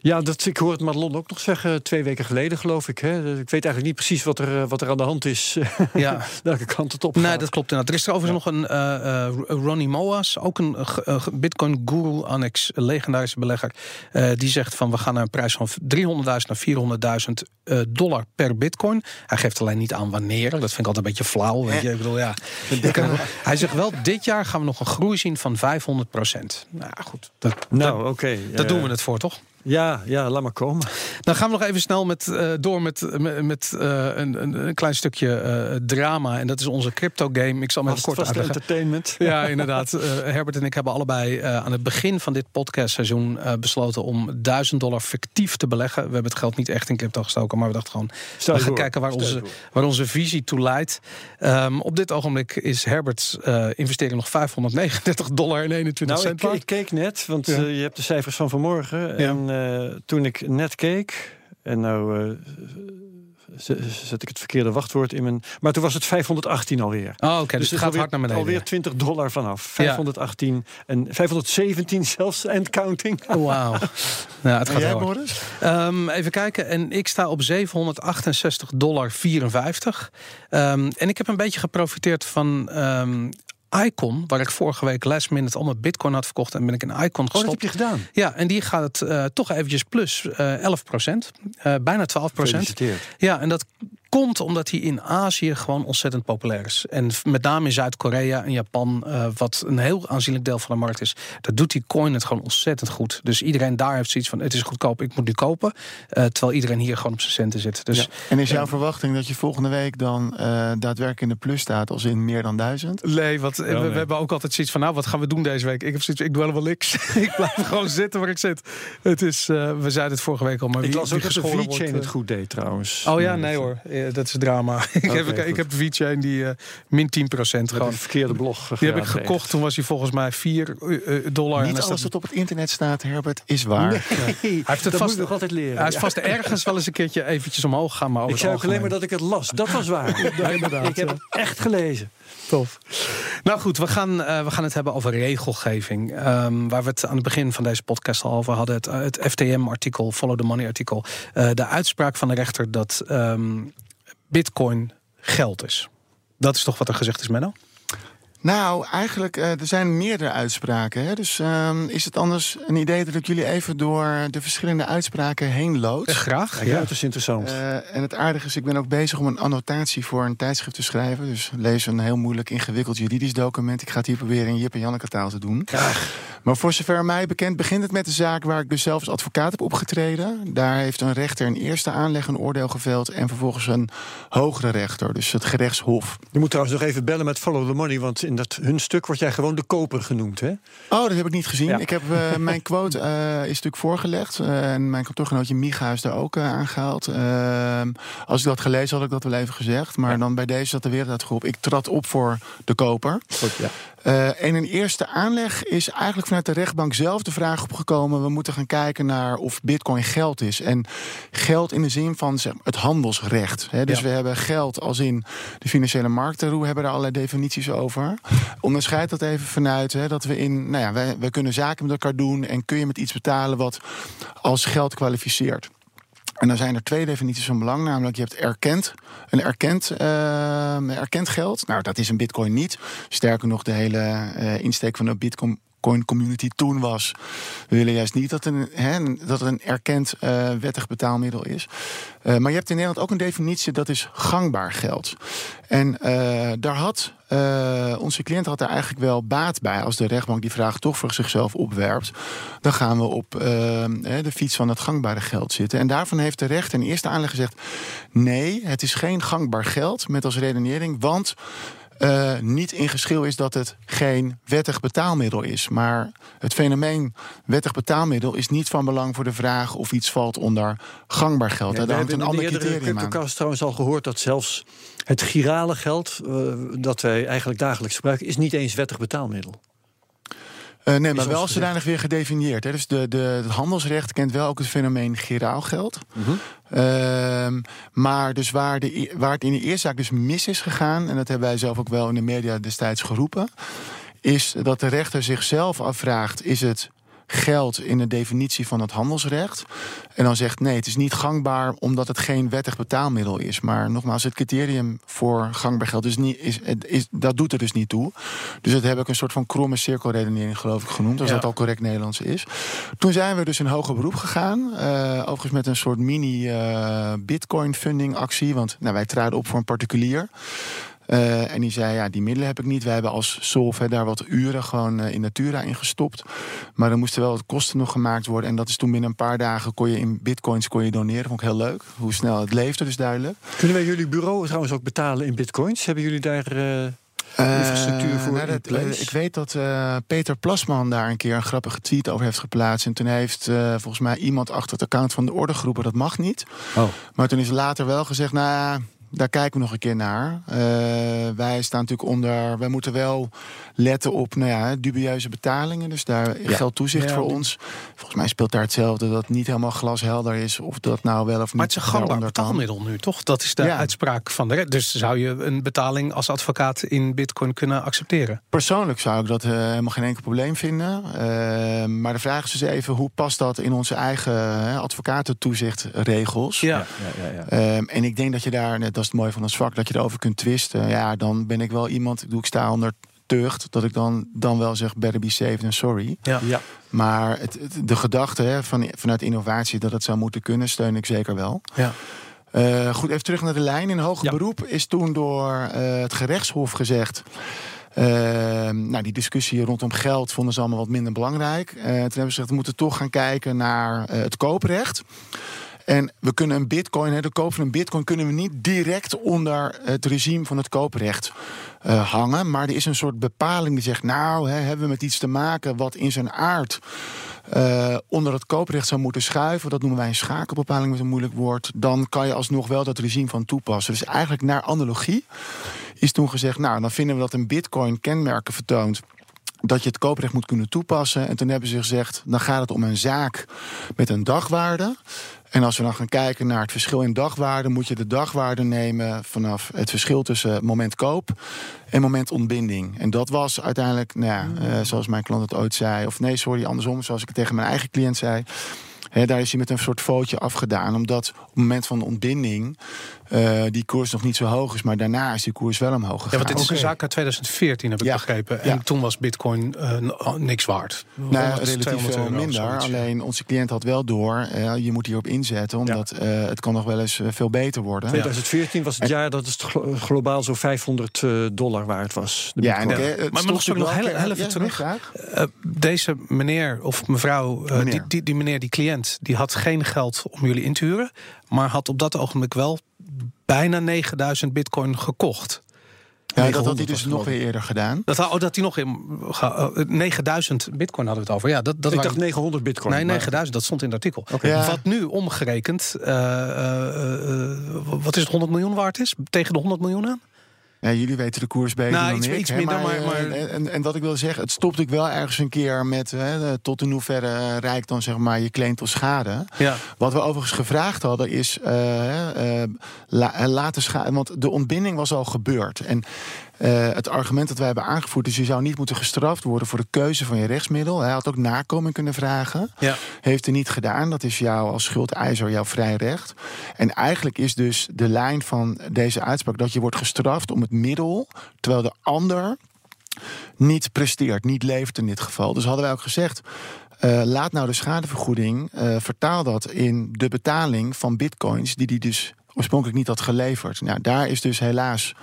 ja dat, ik hoor het Madelon ook nog zeggen, twee weken geleden geloof ik. Hè. Ik weet eigenlijk niet precies wat er, wat er aan de hand is. (laughs) Ja. Welke kant het op gaat. Nee, dat klopt inderdaad. Er is er overigens nog een uh, uh, Ronnie Moas, ook een uh, bitcoin guru, annex, legendarische belegger. die zegt van we gaan naar een prijs van 300.000 naar 400.000 dollar per bitcoin. Hij geeft alleen niet aan wanneer. Dat vind ik altijd een beetje flauw. Weet je? Ik bedoel, ja. Hij zegt wel, dit jaar gaan we nog een groei zien van 500 procent. Nou goed, dat, nou, oké. Daar doen we het voor, toch? Ja, ja, laat maar komen. Dan gaan we nog even snel met, uh, door met, met, met uh, een, een, klein stukje uh, drama. En dat is onze crypto game. Ik zal maar kort uitleggen. entertainment. (laughs) Ja, inderdaad. Herbert en ik hebben allebei aan het begin van dit podcastseizoen besloten om 1000 dollar fictief te beleggen. We hebben het geld niet echt in crypto gestoken, maar we dachten gewoon, Stel we gaan kijken waar onze, waar onze visie toe leidt. Um, op dit ogenblik is Herbert's investering nog 539 dollar en 21 nou, cent. Ik, ik, keek net, want ja. je hebt de cijfers van vanmorgen. En uh, toen ik net keek, en nou uh, zet ik het verkeerde wachtwoord in mijn. Maar toen was het 518 alweer. Oh, oké. dus, dus het gaat hard naar beneden. Alweer 20 dollar vanaf. 518 ja. en 517 zelfs en counting. Wauw. (laughs) ja, het gaat jij, um, even kijken. En ik sta op 768 dollar 54. Um, en ik heb een beetje geprofiteerd van um, Icon, waar ik vorige week last minute allemaal bitcoin had verkocht en ben ik in Icon gestopt. Oh, dat heb je gedaan? Ja, en die gaat het uh, toch eventjes plus uh, 11 procent, uh, bijna 12 procent. Ja, en dat komt omdat hij in Azië gewoon ontzettend populair is. En met name in Zuid-Korea en Japan, uh, wat een heel aanzienlijk deel van de markt is, dat doet die coin het gewoon ontzettend goed. Dus iedereen daar heeft zoiets van: het is goedkoop, ik moet die kopen. Uh, terwijl iedereen hier gewoon op zijn centen zit. Dus, ja. En is jouw verwachting dat je volgende week dan uh, daadwerkelijk in de plus staat, als in meer dan duizend? Nee, want we, nee. we, hebben ook altijd zoiets van: nou, wat gaan we doen deze week? Ik heb zoiets, ik doe helemaal niks. (laughs) ik blijf gewoon zitten waar ik zit. Het is, we zeiden het vorige week al, maar ik wie, las ook dat de V-chain het goed deed trouwens. Oh ja, nee hoor, dat is drama. ik, okay, heb, ik, ik heb VeChain die uh, min 10 procent gewoon. verkeerde blog. Die heb ik gekocht. Toen was hij volgens mij 4 uh, dollar. Niet alles wat op het internet staat, Herbert, is waar. Nee. (laughs) Ja. Hij heeft het vast nog altijd leren. Hij is vast ergens wel eens een keertje eventjes omhoog gaan. Maar ik zei ook alleen maar dat ik het las. Dat was waar. (laughs) ja, inderdaad. Ik heb het echt gelezen. Tof. Nou goed, we gaan, uh, we gaan het hebben over regelgeving. Um, waar we het aan het begin van deze podcast al over hadden. Het, het FTM-artikel, Follow the Money-artikel. Uh, de uitspraak van de rechter dat um, Bitcoin geld is. Dat is toch wat er gezegd is, Menno? Nou, eigenlijk, uh, er zijn meerdere uitspraken. Hè? Dus uh, is het anders een idee dat ik jullie even door de verschillende uitspraken heen lood? Uh, graag, ja, dat is interessant. Uh, en het aardige is, ik ben ook bezig om een annotatie voor een tijdschrift te schrijven. Dus lees een heel moeilijk ingewikkeld juridisch document. Ik ga het hier proberen in Jip en Janneke taal te doen. Graag. Maar voor zover mij bekend begint het met de zaak waar ik dus zelf als advocaat heb opgetreden. Daar heeft een rechter een eerste aanleg een oordeel geveld en vervolgens een hogere rechter, dus het gerechtshof. Je moet trouwens nog even bellen met Follow the Money, want in dat hun stuk word jij gewoon de koper genoemd, hè? Oh, dat heb ik niet gezien. Ja. Ik heb uh, (laughs) mijn quote uh, is natuurlijk voorgelegd uh, en mijn kantoorgenootje Micha is daar ook aangehaald. Ehm, als ik dat gelezen had, ik dat wel even gezegd, maar ja. dan bij deze zat de wereld uitgeroepen. Ik trad op voor de koper. Goed, ja. Uh, en een eerste aanleg is eigenlijk vanuit de rechtbank zelf de vraag opgekomen: we moeten gaan kijken naar of Bitcoin geld is. En geld in de zin van zeg, het handelsrecht. Hè. Dus ja. we hebben geld als in de financiële markten. We hebben daar allerlei definities over. Onderscheid dat even vanuit hè, dat we in, nou ja, wij, wij kunnen zaken met elkaar doen en kun je met iets betalen wat als geld kwalificeert. En dan zijn er twee definities van belang. Namelijk, je hebt erkend, een erkend, uh, erkend geld. Nou, dat is een bitcoin niet. Sterker nog, de hele uh, insteek van een bitcoin bitcoin community toen was. We willen juist niet dat, een, hè, dat het een erkend uh, wettig betaalmiddel is. Uh, maar je hebt in Nederland ook een definitie dat is gangbaar geld. En uh, daar had onze cliënt had daar eigenlijk wel baat bij. Als de rechtbank die vraag toch voor zichzelf opwerpt, dan gaan we op de fiets van het gangbare geld zitten. En daarvan heeft de rechter in eerste aanleg gezegd: nee, het is geen gangbaar geld. Met als redenering, want uh, niet in geschil is dat het geen wettig betaalmiddel is. Maar het fenomeen wettig betaalmiddel is niet van belang voor de vraag of iets valt onder gangbaar geld. Ja, we hebben een ander criterium aan. trouwens al gehoord dat zelfs het girale geld uh, dat wij eigenlijk dagelijks gebruiken, is niet eens wettig betaalmiddel. Uh, nee, maar wel zodanig weer gedefinieerd. Hè. Dus de, de, het handelsrecht kent wel ook het fenomeen giraal geld. Mm -hmm. maar dus waar, de, waar het in de eerste zaak dus mis is gegaan... en dat hebben wij zelf ook wel in de media destijds geroepen... is dat de rechter zichzelf afvraagt... is het geld in de definitie van het handelsrecht. En dan zegt nee, het is niet gangbaar omdat het geen wettig betaalmiddel is. Maar nogmaals, het criterium voor gangbaar geld is niet, is, is, dat doet er dus niet toe. Dus dat heb ik een soort van kromme cirkelredenering, geloof ik, genoemd. Als dat al correct Nederlands is. Toen zijn we dus in hoger beroep gegaan. Uh, overigens met een soort mini uh, bitcoin funding actie. Want nou, wij traden op voor een particulier. Uh, en die zei, ja, die middelen heb ik niet. Wij hebben als Solv daar wat uren gewoon uh, in Natura in gestopt. Maar er moesten wel wat kosten nog gemaakt worden. En dat is toen binnen een paar dagen kon je in bitcoins kon je doneren. Vond ik heel leuk. Hoe snel het leefde dus duidelijk. Kunnen wij jullie bureau trouwens ook betalen in bitcoins? Hebben jullie daar... Uh... Infrastructuur voor nou, dat, ik weet dat uh, Peter Plasman daar een keer een grappige tweet over heeft geplaatst. En toen heeft volgens mij iemand achter het account van de orde geroepen dat mag niet. Oh. Maar toen is later wel gezegd, nou daar kijken we nog een keer naar. Uh, wij staan natuurlijk onder. Wij moeten wel letten op nou ja, dubieuze betalingen. Dus daar ja. geldt toezicht ja, voor ons. Volgens mij speelt daar hetzelfde dat het niet helemaal glashelder is of dat nou wel of niet. Maar het is een gangbaar betaalmiddel nu, toch? Dat is de uitspraak van de red. Dus zou je een betaling als advocaat in Bitcoin kunnen accepteren? Persoonlijk zou ik dat uh, helemaal geen enkel probleem vinden. Uh, maar de vraag is dus even hoe past dat in onze eigen advocatentoezichtregels? Ja. ja, ja en ik denk dat je daar net dat is het mooie van ons vak, dat je erover kunt twisten. Ja, dan ben ik wel iemand, ik sta onder tucht, dat ik dan, dan wel zeg, better be safe than sorry. Ja. ja. Maar het, de gedachte hè, van, vanuit innovatie dat het zou moeten kunnen, steun ik zeker wel. Ja. Uh, goed, even terug naar de lijn. In hoger beroep is toen door uh, het gerechtshof gezegd. Uh, nou, die discussie rondom geld vonden ze allemaal wat minder belangrijk. toen hebben ze gezegd, we moeten toch gaan kijken naar het kooprecht. En we kunnen een bitcoin, de koop van een bitcoin, kunnen we niet direct onder het regime van het kooprecht uh, hangen. Maar er is een soort bepaling die zegt, nou, hè, hebben we met iets te maken wat in zijn aard uh, onder het kooprecht zou moeten schuiven. Dat noemen wij een schakelbepaling met een moeilijk woord. Dan kan je alsnog wel dat regime van toepassen. Dus eigenlijk naar analogie is toen gezegd, nou, dan vinden we dat een bitcoin kenmerken vertoont dat je het kooprecht moet kunnen toepassen. En toen hebben ze gezegd, dan gaat het om een zaak met een dagwaarde. En als we dan gaan kijken naar het verschil in dagwaarde, moet je de dagwaarde nemen vanaf het verschil tussen moment koop en moment ontbinding. En dat was uiteindelijk, nou ja, hmm. uh, zoals mijn klant het ooit zei, of nee, sorry, andersom, zoals ik het tegen mijn eigen cliënt zei. He, daar is hij met een soort footje afgedaan. Omdat op het moment van de ontbinding uh, die koers nog niet zo hoog is. Maar daarna is die koers wel omhoog gegaan. Ja, want dit is een zaak uit 2014, heb ik begrepen. En toen was bitcoin uh, niks waard. Nou, relatief veel minder. Alleen onze cliënt had wel door, uh, je moet hierop inzetten. Omdat het kan nog wel eens veel beter worden. 2014 was het jaar dat het globaal zo 500 dollar waard was. ja, en, maar, maar nog, nog heel, heel even terug. deze meneer of mevrouw, die, die, die meneer, die cliënt, die had geen geld om jullie in te huren. Maar had op dat ogenblik wel bijna 9000 bitcoin gekocht. Ja, dat had hij dus nog weer eerder gedaan. Dat, oh, dat hij nog in 9000 bitcoin hadden we het over. Ja, dat, dat ik dacht 900 bitcoin. Nee, 9000, dat stond in het artikel. Wat nu omgerekend, uh, uh, wat is het 100 miljoen waard is? Tegen de 100 miljoen aan? Ja, jullie weten de koers beter nou, dan iets, ik. Iets minder, maar, maar, eh, En, en, wat ik wil zeggen, het stopt ik wel ergens een keer met... Hè, tot in hoeverre rijkt dan zeg maar je claim tot schade. Ja. Wat we overigens gevraagd hadden is... Uh, laten schade... Want de ontbinding was al gebeurd. En uh, het argument dat wij hebben aangevoerd is: je zou niet moeten gestraft worden voor de keuze van je rechtsmiddel. Hij had ook nakoming kunnen vragen. Ja. Heeft hij niet gedaan. Dat is jou als schuldeiser jouw vrij recht. En eigenlijk is dus de lijn van deze uitspraak dat je wordt gestraft om het middel, terwijl de ander niet presteert, niet levert in dit geval. Dus hadden wij ook gezegd. Uh, laat nou de schadevergoeding, uh, vertaal dat in de betaling van bitcoins die die dus oorspronkelijk niet had geleverd. Nou, daar is dus helaas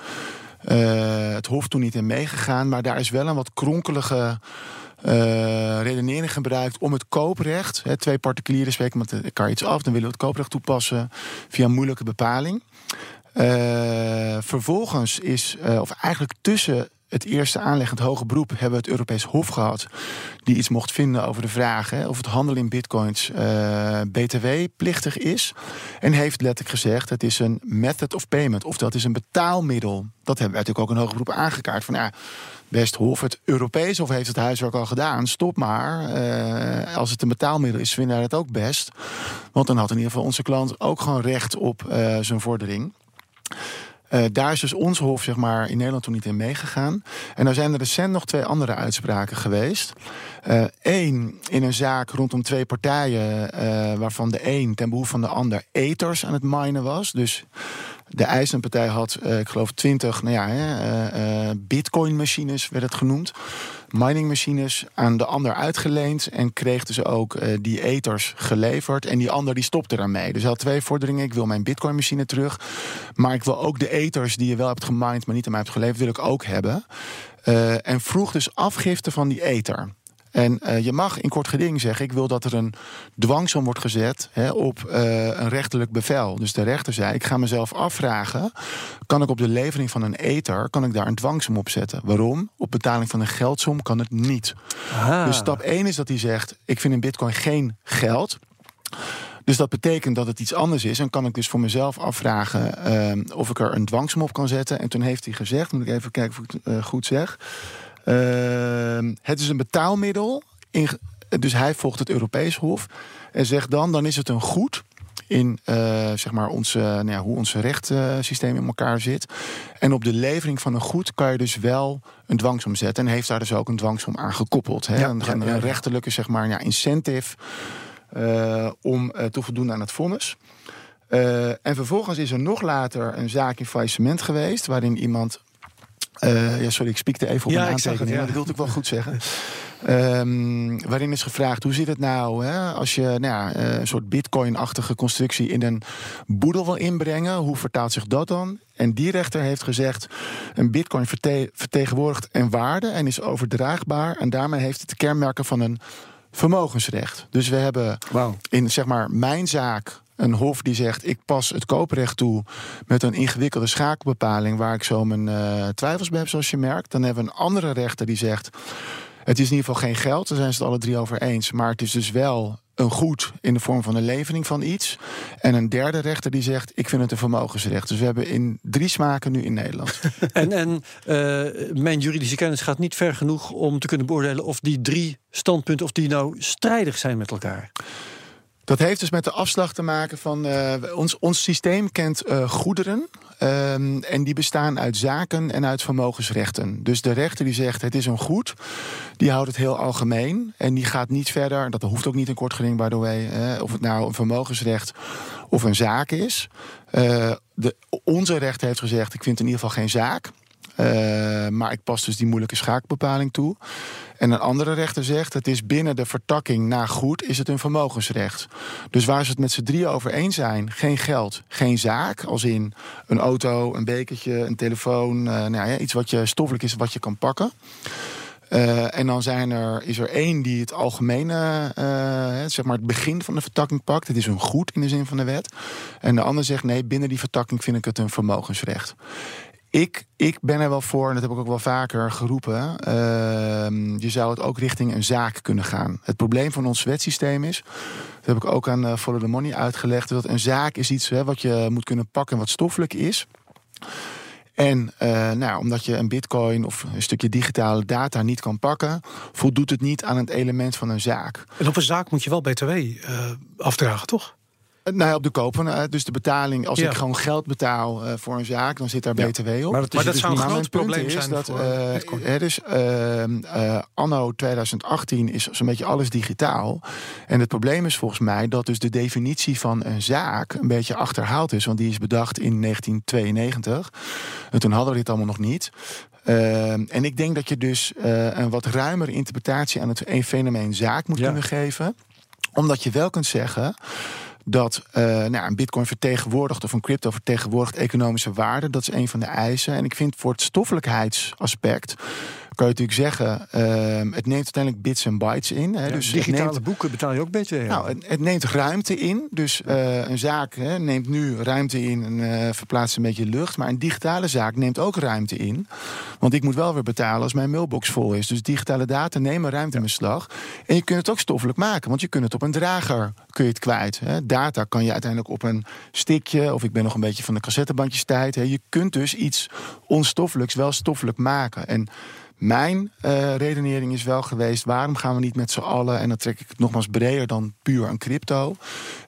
het Hof toen niet in meegegaan, maar daar is wel een wat kronkelige uh, redenering gebruikt om het kooprecht. Hè, twee particulieren spreken met elkaar iets af, dan willen we het kooprecht toepassen via een moeilijke bepaling. Vervolgens is, of eigenlijk tussen het eerste aanleggend hoge beroep hebben we het Europees Hof gehad. Die iets mocht vinden over de vraag hè, of het handelen in bitcoins uh, btw-plichtig is. En heeft letterlijk gezegd: het is een method of payment. Of dat is een betaalmiddel. Dat hebben wij natuurlijk ook een hoger beroep aangekaart. Van ja, best Hof, het Europees Hof heeft het huiswerk al gedaan. Stop maar. Uh, als het een betaalmiddel is, vinden wij het ook best. Want dan had in ieder geval onze klant ook gewoon recht op uh, zijn vordering. Uh, daar is dus ons hof zeg maar, in Nederland toen niet in meegegaan. En dan zijn er recent nog twee andere uitspraken geweest. Eén uh, in een zaak rondom twee partijen, uh, waarvan de een ten behoeve van de ander eters aan het minen was. Dus de IJslandpartij had, ik geloof, 20 nou ja, bitcoin-machines, werd het genoemd miningmachines aan de ander uitgeleend en kreeg dus ook uh, die eters geleverd. En die ander die stopte daarmee. Dus hij had twee vorderingen. Ik wil mijn bitcoin-machine terug. Maar ik wil ook de eters die je wel hebt gemined, maar niet aan mij hebt geleverd, wil ik ook hebben. Uh, en vroeg dus afgifte van die ether. En uh, je mag in kort geding zeggen: ik wil dat er een dwangsom wordt gezet hè, op uh, een rechterlijk bevel. Dus de rechter zei: ik ga mezelf afvragen: kan ik op de levering van een ether kan ik daar een dwangsom op zetten? Waarom? Op betaling van een geldsom kan het niet. Aha. Dus stap 1 is dat hij zegt: ik vind in Bitcoin geen geld. Dus dat betekent dat het iets anders is. En kan ik dus voor mezelf afvragen uh, of ik er een dwangsom op kan zetten. En toen heeft hij gezegd, moet ik even kijken of ik het uh, goed zeg. Uh, het is een betaalmiddel. In, dus hij volgt het Europees Hof. En zegt dan, dan is het een goed in uh, zeg maar onze, nou ja, hoe ons rechtssysteem in elkaar zit. En op de levering van een goed kan je dus wel een dwangsom zetten. En heeft daar dus ook een dwangsom aan gekoppeld. Hè? Ja, een, een, een rechterlijke zeg maar, ja, incentive uh, om uh, te voldoen aan het vonnis. En vervolgens is er nog later een zaak in faillissement geweest... waarin iemand uh, ja, sorry, ik spiekte even op ja, een aantekening. Ja. Dat wilde ik wel goed zeggen. Um, (laughs) waarin is gevraagd, hoe zit het nou hè, als je nou ja, een soort bitcoin-achtige constructie in een boedel wil inbrengen? Hoe vertaalt zich dat dan? En die rechter heeft gezegd, een bitcoin verte vertegenwoordigt een waarde en is overdraagbaar. En daarmee heeft het de kenmerken van een vermogensrecht. Dus we hebben wow. in zeg maar mijn zaak een hof die zegt: ik pas het kooprecht toe met een ingewikkelde schakelbepaling waar ik zo mijn uh, twijfels bij heb, zoals je merkt. Dan hebben we een andere rechter die zegt: het is in ieder geval geen geld, daar zijn ze het alle drie over eens, maar het is dus wel een goed in de vorm van een levering van iets. En een derde rechter die zegt: Ik vind het een vermogensrecht. Dus we hebben in drie smaken nu in Nederland. (laughs) en en uh, mijn juridische kennis gaat niet ver genoeg om te kunnen beoordelen of die drie standpunten of die nou strijdig zijn met elkaar. Dat heeft dus met de afslag te maken van uh, ons, ons systeem kent uh, goederen. Um, en die bestaan uit zaken en uit vermogensrechten. Dus de rechter die zegt het is een goed, die houdt het heel algemeen. En die gaat niet verder, dat hoeft ook niet in kort geding, by the way, of het nou een vermogensrecht of een zaak is. de, onze rechter heeft gezegd, ik vind in ieder geval geen zaak. Maar ik pas dus die moeilijke schaakbepaling toe. En een andere rechter zegt, het is binnen de vertakking na goed, is het een vermogensrecht. Dus waar ze het met z'n drieën over eens zijn, geen geld, geen zaak, als in een auto, een bekertje, een telefoon, uh, nou ja, iets wat je stoffelijk is, wat je kan pakken. Uh, en dan zijn er, is er één die het algemene, uh, zeg maar het begin van de vertakking pakt. Het is een goed in de zin van de wet. En de ander zegt nee, binnen die vertakking vind ik het een vermogensrecht. Ik, ik ben er wel voor, en dat heb ik ook wel vaker geroepen. Uh, je zou het ook richting een zaak kunnen gaan. Het probleem van ons wetsysteem is, dat heb ik ook aan uh, Follow the Money uitgelegd, dat een zaak is iets hè, wat je moet kunnen pakken wat stoffelijk is. En uh, nou, omdat je een bitcoin of een stukje digitale data niet kan pakken, voldoet het niet aan het element van een zaak. En op een zaak moet je wel BTW uh, afdragen, toch? Nou ja, op de kopen. dus de betaling, als ik gewoon geld betaal voor een zaak, dan zit daar BTW op. Maar dat, maar dat dus zou een groot probleem zijn. Dat, uh, dus, uh, anno 2018 is zo'n beetje alles digitaal. En het probleem is volgens mij dat dus de definitie van een zaak een beetje achterhaald is. Want die is bedacht in 1992. En toen hadden we dit allemaal nog niet. Ehm, en ik denk dat je dus uh, een wat ruimere interpretatie aan het fenomeen zaak moet kunnen geven. Omdat je wel kunt zeggen dat uh, nou, een bitcoin vertegenwoordigt of een crypto vertegenwoordigt economische waarde. Dat is een van de eisen. En ik vind voor het stoffelijkheidsaspect kan je natuurlijk zeggen, uh, het neemt uiteindelijk bits en bytes in. Hè, dus digitale boeken betaal je ook beter. Nou, het, het, neemt ruimte in. Dus uh, een zaak hè, neemt nu ruimte in en uh, verplaatst een beetje lucht. Maar een digitale zaak neemt ook ruimte in. Want ik moet wel weer betalen als mijn mailbox vol is. Dus digitale data nemen ruimte in beslag. En je kunt het ook stoffelijk maken. Want je kunt het op een drager kun je het kwijt. Hè. Data kan je uiteindelijk op een stickje. Of ik ben nog een beetje van de cassettebandjes tijd. Hè. Je kunt dus iets onstoffelijks wel stoffelijk maken. En mijn uh, redenering is wel geweest: waarom gaan we niet met z'n allen, en dan trek ik het nogmaals breder dan puur een crypto,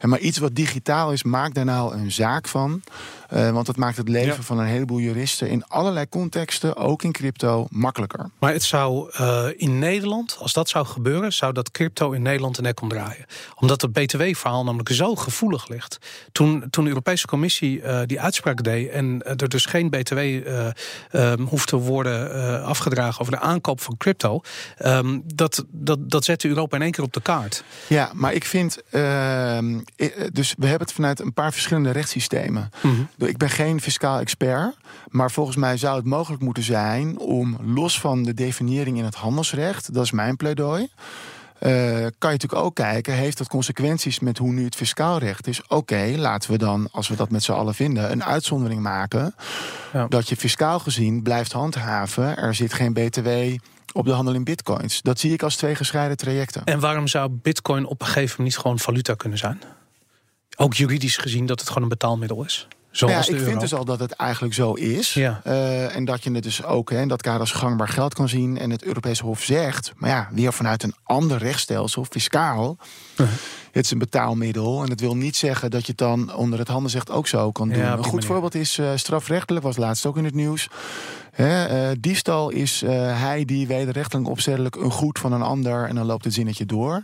maar iets wat digitaal is, maak daar nou een zaak van. Uh, want dat maakt het leven van een heleboel juristen in allerlei contexten, ook in crypto, makkelijker. Maar het zou uh, in Nederland, als dat zou gebeuren, zou dat crypto in Nederland de nek omdraaien. Omdat het BTW-verhaal namelijk zo gevoelig ligt. Toen, toen de Europese Commissie uh, die uitspraak deed en er dus geen BTW um, hoeft te worden afgedragen over de aankoop van crypto, um, dat, dat, dat zette Europa in één keer op de kaart. Ja, maar ik vind, ehm, dus we hebben het vanuit een paar verschillende rechtssystemen. Mm -hmm. Ik ben geen fiscaal expert, maar volgens mij zou het mogelijk moeten zijn om los van de definiëring in het handelsrecht, dat is mijn pleidooi. Uh, kan je natuurlijk ook kijken, heeft dat consequenties met hoe nu het fiscaal recht is? Oké, laten we dan, als we dat met z'n allen vinden, een uitzondering maken. Ja. Dat je fiscaal gezien blijft handhaven. Er zit geen BTW op de handel in bitcoins. Dat zie ik als twee gescheiden trajecten. En waarom zou bitcoin op een gegeven moment niet gewoon valuta kunnen zijn? Ook juridisch gezien dat het gewoon een betaalmiddel is. Ja, ik vind dus al dat het eigenlijk zo is. Ja. Uh, en dat je het dus ook in dat kader als gangbaar geld kan zien. En het Europese Hof zegt, maar ja, weer vanuit een ander rechtsstelsel, fiscaal. Uh -huh. Het is een betaalmiddel. En dat wil niet zeggen dat je het dan onder het handen zegt ook zo kan doen. Ja, een goed manier. voorbeeld is uh, strafrechtelijk, was laatst ook in het nieuws. He, uh, diefstal is uh, hij die wederrechtelijk opzettelijk een goed van een ander en dan loopt het zinnetje door.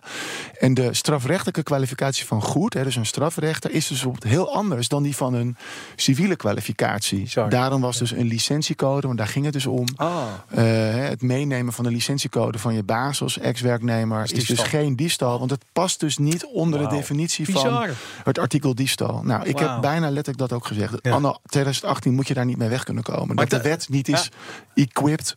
En de strafrechtelijke kwalificatie van goed, he, dus een strafrechter, is dus heel anders dan die van een civiele kwalificatie. Sorry. Daarom was dus een licentiecode, want daar ging het dus om. Oh. Uh, het meenemen van de licentiecode van je baas als ex-werknemer is, is, dus geen diefstal, want het past dus niet onder wow. de definitie Bizar. van het artikel diefstal. Nou, ik wow. heb bijna letterlijk dat ook gezegd. Ja. Anno 2018 moet je daar niet mee weg kunnen komen. Maar dat de wet niet is ja. Equipped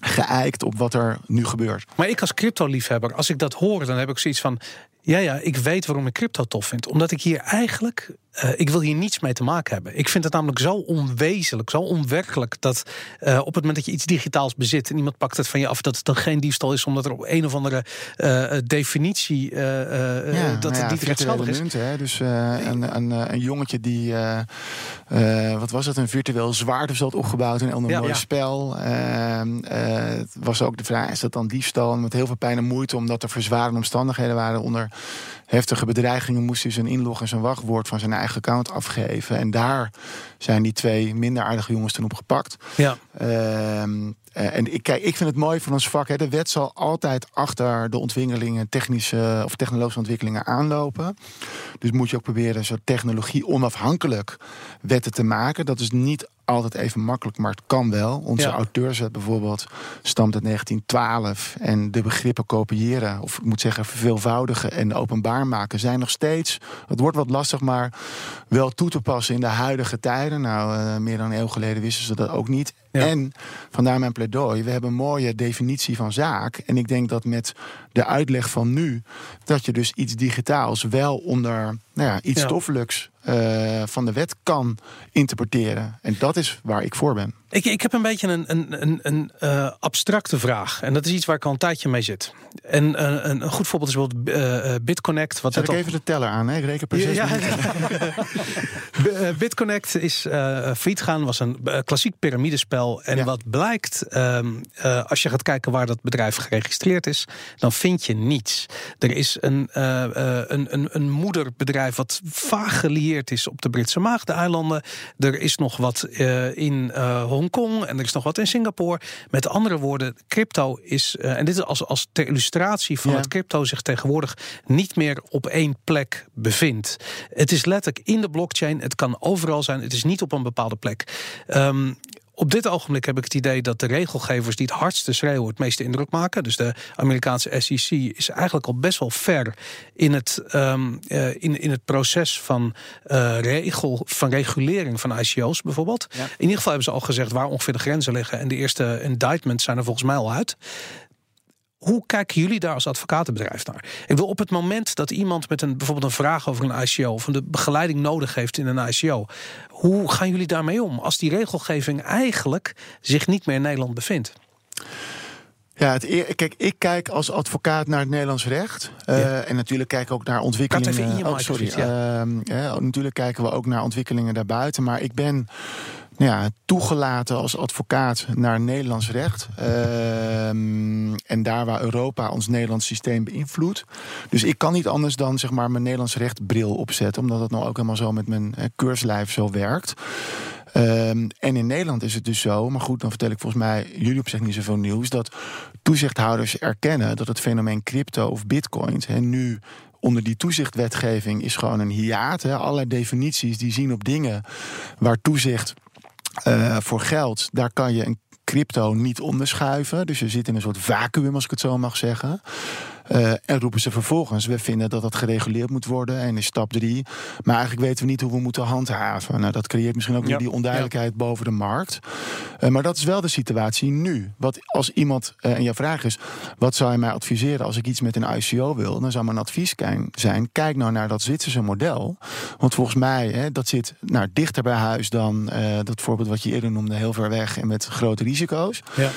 geëikt op wat er nu gebeurt. Maar ik als crypto-liefhebber, als ik dat hoor, dan heb ik zoiets van: ja, ja, ik weet waarom ik crypto tof vind. Omdat ik hier eigenlijk uh, ik wil hier niets mee te maken hebben. Ik vind het namelijk zo onwezenlijk, zo onwerkelijk dat uh, op het moment dat je iets digitaals bezit en iemand pakt het van je af, dat het dan geen diefstal is, omdat er op een of andere uh, definitie ja, dat nou het niet rechtsgeldig is. Munt, hè? Dus een, een, een, jongetje die, wat was het, een virtueel zwaard of zo had opgebouwd in een ander ja, mooi ja. spel. Ehm, het was ook de vraag, is dat dan diefstal? Met heel veel pijn en moeite, omdat er verzwarende omstandigheden waren onder heftige bedreigingen moest hij zijn inlog en zijn wachtwoord van zijn eigen account afgeven. En daar zijn die twee minder aardige jongens toen op gepakt. Ja. Um, en ik, kijk, ik vind het mooi van ons vak. Hè. De wet zal altijd achter de ontwikkelingen, technische of technologische ontwikkelingen aanlopen. Dus moet je ook proberen zo technologie onafhankelijk wetten te maken. Dat is niet altijd even makkelijk, maar het kan wel. Onze ja. auteurswet bijvoorbeeld stamt uit 1912. En de begrippen kopiëren, of ik moet zeggen verveelvoudigen en openbaar maken, zijn nog steeds. Het wordt wat lastig, maar wel toe te passen in de huidige tijden. Nou, uh, meer dan een eeuw geleden wisten ze dat ook niet. Ja. En vandaar mijn pleidooi. We hebben een mooie definitie van zaak. En ik denk dat met de uitleg van nu, dat je dus iets digitaals wel onder nou ja, iets ja. stoffelijks uh, van de wet kan interpreteren. En dat is waar ik voor ben. Ik, ik heb een beetje een, een, een, een uh, abstracte vraag. En dat is iets waar ik al een tijdje mee zit. En uh, een, een goed voorbeeld is bijvoorbeeld BitConnect. Wat Zet ik even de teller aan, hè? ik reken per ja, ja. (laughs) BitConnect is failliet gaan, was een klassiek piramidespel. En ja. wat blijkt, um, als je gaat kijken waar dat bedrijf geregistreerd is, dan vind je niets. Er is een, een, een, een moederbedrijf bedrijf wat vaag gelieerd is op de Britse Maagdeneilanden. Er is nog wat in Hongkong en er is nog wat in Singapore. Met andere woorden, crypto is, en dit is als, als ter illustratie van ja. het crypto zich tegenwoordig niet meer op één plek bevindt. Het is letterlijk in de blockchain, het kan overal zijn, het is niet op een bepaalde plek. Um, op dit ogenblik heb ik het idee dat de regelgevers die het hardste schreeuwen het meeste indruk maken. Dus de Amerikaanse SEC is eigenlijk al best wel ver in het, um, uh, in, in het proces van, uh, regel, van regulering van ICO's bijvoorbeeld. Ja. In ieder geval hebben ze al gezegd waar ongeveer de grenzen liggen. En de eerste indictments zijn er volgens mij al uit. Hoe kijken jullie daar als advocatenbedrijf naar? Ik wil op het moment dat iemand met een, bijvoorbeeld een vraag over een ICO of de begeleiding nodig heeft in een ICO, hoe gaan jullie daarmee om als die regelgeving eigenlijk zich niet meer in Nederland bevindt? Ja, het kijk, ik kijk als advocaat naar het Nederlands recht. Uh, ja. En natuurlijk kijk ik ook naar ontwikkelingen. Oh, sorry. Ja. Uh, ja, natuurlijk kijken we ook naar ontwikkelingen daarbuiten. Maar ik ben ja, toegelaten als advocaat naar Nederlands recht. Uh, en daar waar Europa ons Nederlands systeem beïnvloedt. Dus ik kan niet anders dan zeg maar, mijn Nederlands recht bril opzetten. Omdat het nou ook helemaal zo met mijn uh, keurslijf zo werkt. Um, en in Nederland is het dus zo, maar goed, dan vertel ik volgens mij jullie op zich niet zoveel nieuws, dat toezichthouders erkennen dat het fenomeen crypto of bitcoins en nu onder die toezichtwetgeving is gewoon een hiaat. Hè. Definities die zien op dingen waar toezicht uh, voor geld, daar kan je een crypto niet onderschuiven. Dus je zit in een soort vacuüm, als ik het zo mag zeggen. Uh, en roepen ze vervolgens, we vinden dat dat gereguleerd moet worden. En in stap drie. Maar eigenlijk weten we niet hoe we moeten handhaven. Nou, dat creëert misschien ook weer die onduidelijkheid ja. boven de markt. Uh, maar dat is wel de situatie nu. Wat als iemand, uh, en jouw vraag is, wat zou je mij adviseren als ik iets met een ICO wil? Dan zou mijn advies zijn, kijk nou naar dat Zwitserse model. Want volgens mij, hè, dat zit nou, dichter bij huis dan dat voorbeeld wat je eerder noemde, heel ver weg en met grote risico's. Ja.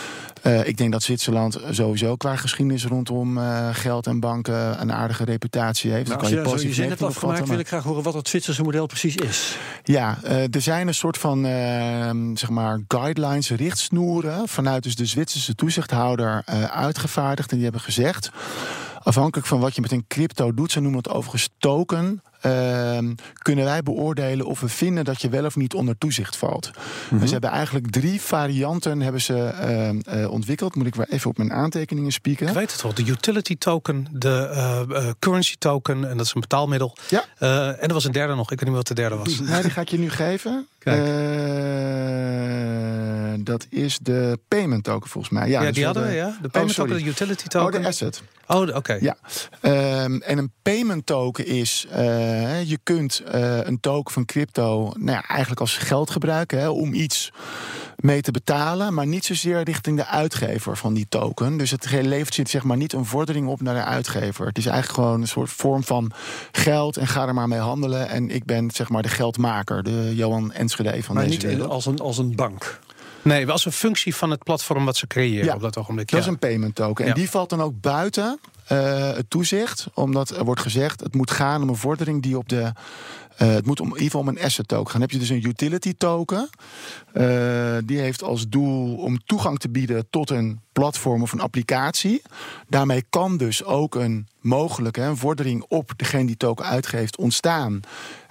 Uh, ik denk dat Zwitserland sowieso qua geschiedenis rondom uh, geld en banken een aardige reputatie heeft. Nou, als je, je, je zin hebt afgemaakt, wil ik graag horen wat het Zwitserse model precies is. Ja, uh, er zijn een soort van ehm, zeg maar guidelines, richtsnoeren vanuit dus de Zwitserse toezichthouder uitgevaardigd. En die hebben gezegd afhankelijk van wat je met een crypto doet, ze noemen het overigens token. Uh, kunnen wij beoordelen of we vinden dat je wel of niet onder toezicht valt. Mm -hmm. Ze hebben eigenlijk drie varianten hebben ze, uh, uh, ontwikkeld. Moet ik wel even op mijn aantekeningen spieken. Ik weet het wel. De utility token, de uh, currency token, en dat is een betaalmiddel. Ja. en er was een derde nog. Ik weet niet wat de derde was. Nou, die ga ik je nu geven. Dat is de payment token volgens mij. Ja, ja dus die hadden we, ja. De payment oh, token, de utility token. Oh, de asset. Oh, oké. Okay. Ja. Um, en een payment token is, uh, je kunt uh, een token van crypto nou ja, eigenlijk als geld gebruiken hè, om iets mee te betalen, maar niet zozeer richting de uitgever van die token. Dus het levert zit zeg maar niet een vordering op naar de uitgever. Het is eigenlijk gewoon een soort vorm van geld en ga er maar mee handelen. En ik ben zeg maar de geldmaker, de Johan Enschede van maar deze niet als een, als een bank. Nee, als een functie van het platform wat ze creëren ja, op dat ogenblik. Dat ja. is een payment token. En die valt dan ook buiten uh, het toezicht, omdat er wordt gezegd: het moet gaan om een vordering die op de. Uh, het moet om, in ieder geval om een asset token gaan. Dan heb je dus een utility token. Uh, die heeft als doel om toegang te bieden tot een platform of een applicatie. Daarmee kan dus ook een mogelijke vordering op degene die token uitgeeft ontstaan.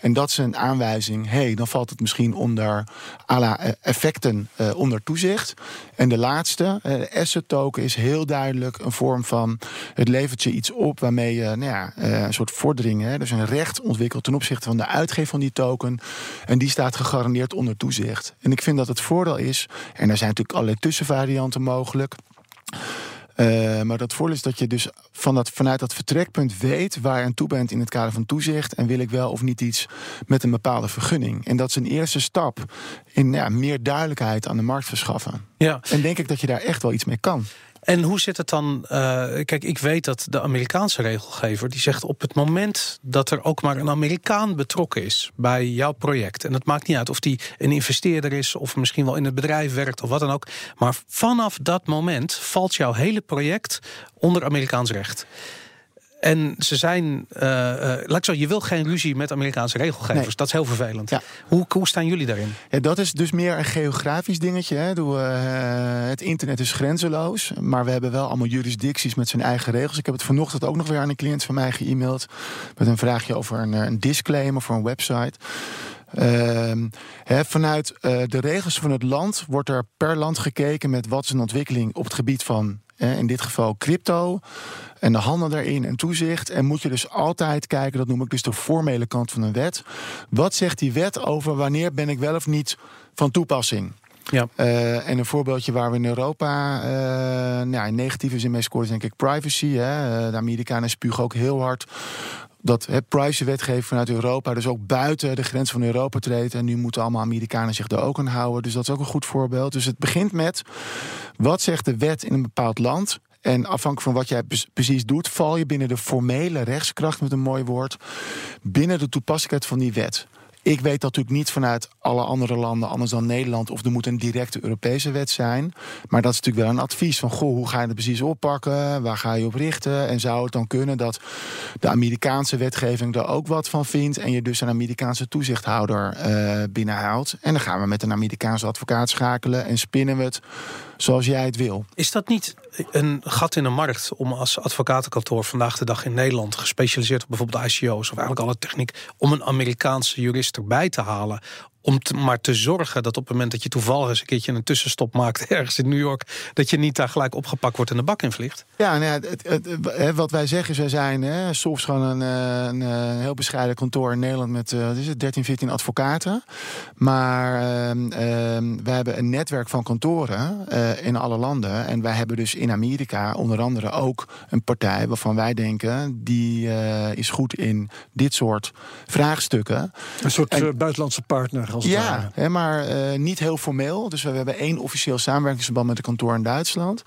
En dat is een aanwijzing. hey, dan valt het misschien onder ala effecten uh, onder toezicht. En de laatste, asset token, is heel duidelijk een vorm van het levert je iets op waarmee je nou ja, uh, een soort vordering, hè, dus een recht ontwikkelt ten opzichte van de uitgever van die token. En die staat gegarandeerd onder toezicht. En ik vind dat het voordeel is, en er zijn natuurlijk allerlei tussenvarianten mogelijk. Uh, maar dat voordeel is dat je dus van dat, vanuit dat vertrekpunt weet waar je aan toe bent in het kader van toezicht. En wil ik wel of niet iets met een bepaalde vergunning. En dat is een eerste stap in ja, meer duidelijkheid aan de markt verschaffen. Ja. En denk ik dat je daar echt wel iets mee kan. En hoe zit het dan? Uh, kijk, ik weet dat de Amerikaanse regelgever die zegt op het moment dat er ook maar een Amerikaan betrokken is bij jouw project. En het maakt niet uit of die een investeerder is of misschien wel in het bedrijf werkt of wat dan ook. Maar vanaf dat moment valt jouw hele project onder Amerikaans recht. En ze zijn, uh, laat ik zo, je wil geen ruzie met Amerikaanse regelgevers. Dat is heel vervelend. Ja. Hoe, hoe staan jullie daarin? Ja, dat is dus meer een geografisch dingetje. Hè. Doe, het internet is grenzeloos, maar we hebben wel allemaal jurisdicties met zijn eigen regels. Ik heb het vanochtend ook nog weer aan een cliënt van mij ge-mailed met een vraagje over een, een disclaimer voor een website. Uh, vanuit uh, de regels van het land wordt er per land gekeken met wat is een ontwikkeling op het gebied van, in dit geval crypto. En de handel daarin en toezicht. En moet je dus altijd kijken, dat noem ik dus de formele kant van een wet. Wat zegt die wet over wanneer ben ik wel of niet van toepassing? Ja. Uh, en een voorbeeldje waar we in Europa uh, nou, in negatieve zin mee scoren, denk ik privacy. Hè. De Amerikanen spugen ook heel hard dat het privacywetgeving vanuit Europa dus ook buiten de grens van Europa treedt. En nu moeten allemaal Amerikanen zich daar ook aan houden. Dus dat is ook een goed voorbeeld. Dus het begint met wat zegt de wet in een bepaald land. En afhankelijk van wat jij precies doet, val je binnen de formele rechtskracht, met een mooi woord, binnen de toepasselijkheid van die wet. Ik weet dat natuurlijk niet vanuit alle andere landen, anders dan Nederland, of er moet een directe Europese wet zijn. Maar dat is natuurlijk wel een advies van: goh, hoe ga je het precies oppakken? Waar ga je op richten? En zou het dan kunnen dat de Amerikaanse wetgeving er ook wat van vindt en je dus een Amerikaanse toezichthouder uh, binnenhaalt? En dan gaan we met een Amerikaanse advocaat schakelen en spinnen we het zoals jij het wil. Is dat niet een gat in de markt om als advocatenkantoor vandaag de dag in Nederland gespecialiseerd op bijvoorbeeld ICO's of eigenlijk alle techniek, om een Amerikaanse jurist erbij te halen om te, maar te zorgen dat op het moment dat je toevallig eens een keertje een tussenstop maakt (laughs) ergens in New York, dat je niet daar gelijk opgepakt wordt en de bak in vliegt. Ja, nou ja het, het, wat wij zeggen is, wij zijn hè, soms gewoon een, eh, een, een, heel bescheiden kantoor in Nederland met uh, is het, 13, 14 advocaten. Maar uh, uh, wij hebben een netwerk van kantoren uh, in alle landen. En wij hebben dus in Amerika onder andere ook een partij waarvan wij denken, die is goed in dit soort vraagstukken. Een soort en, buitenlandse partner ja, hè, maar uh, niet heel formeel. Dus we, we, hebben één officieel samenwerkingsverband met de kantoor in Duitsland.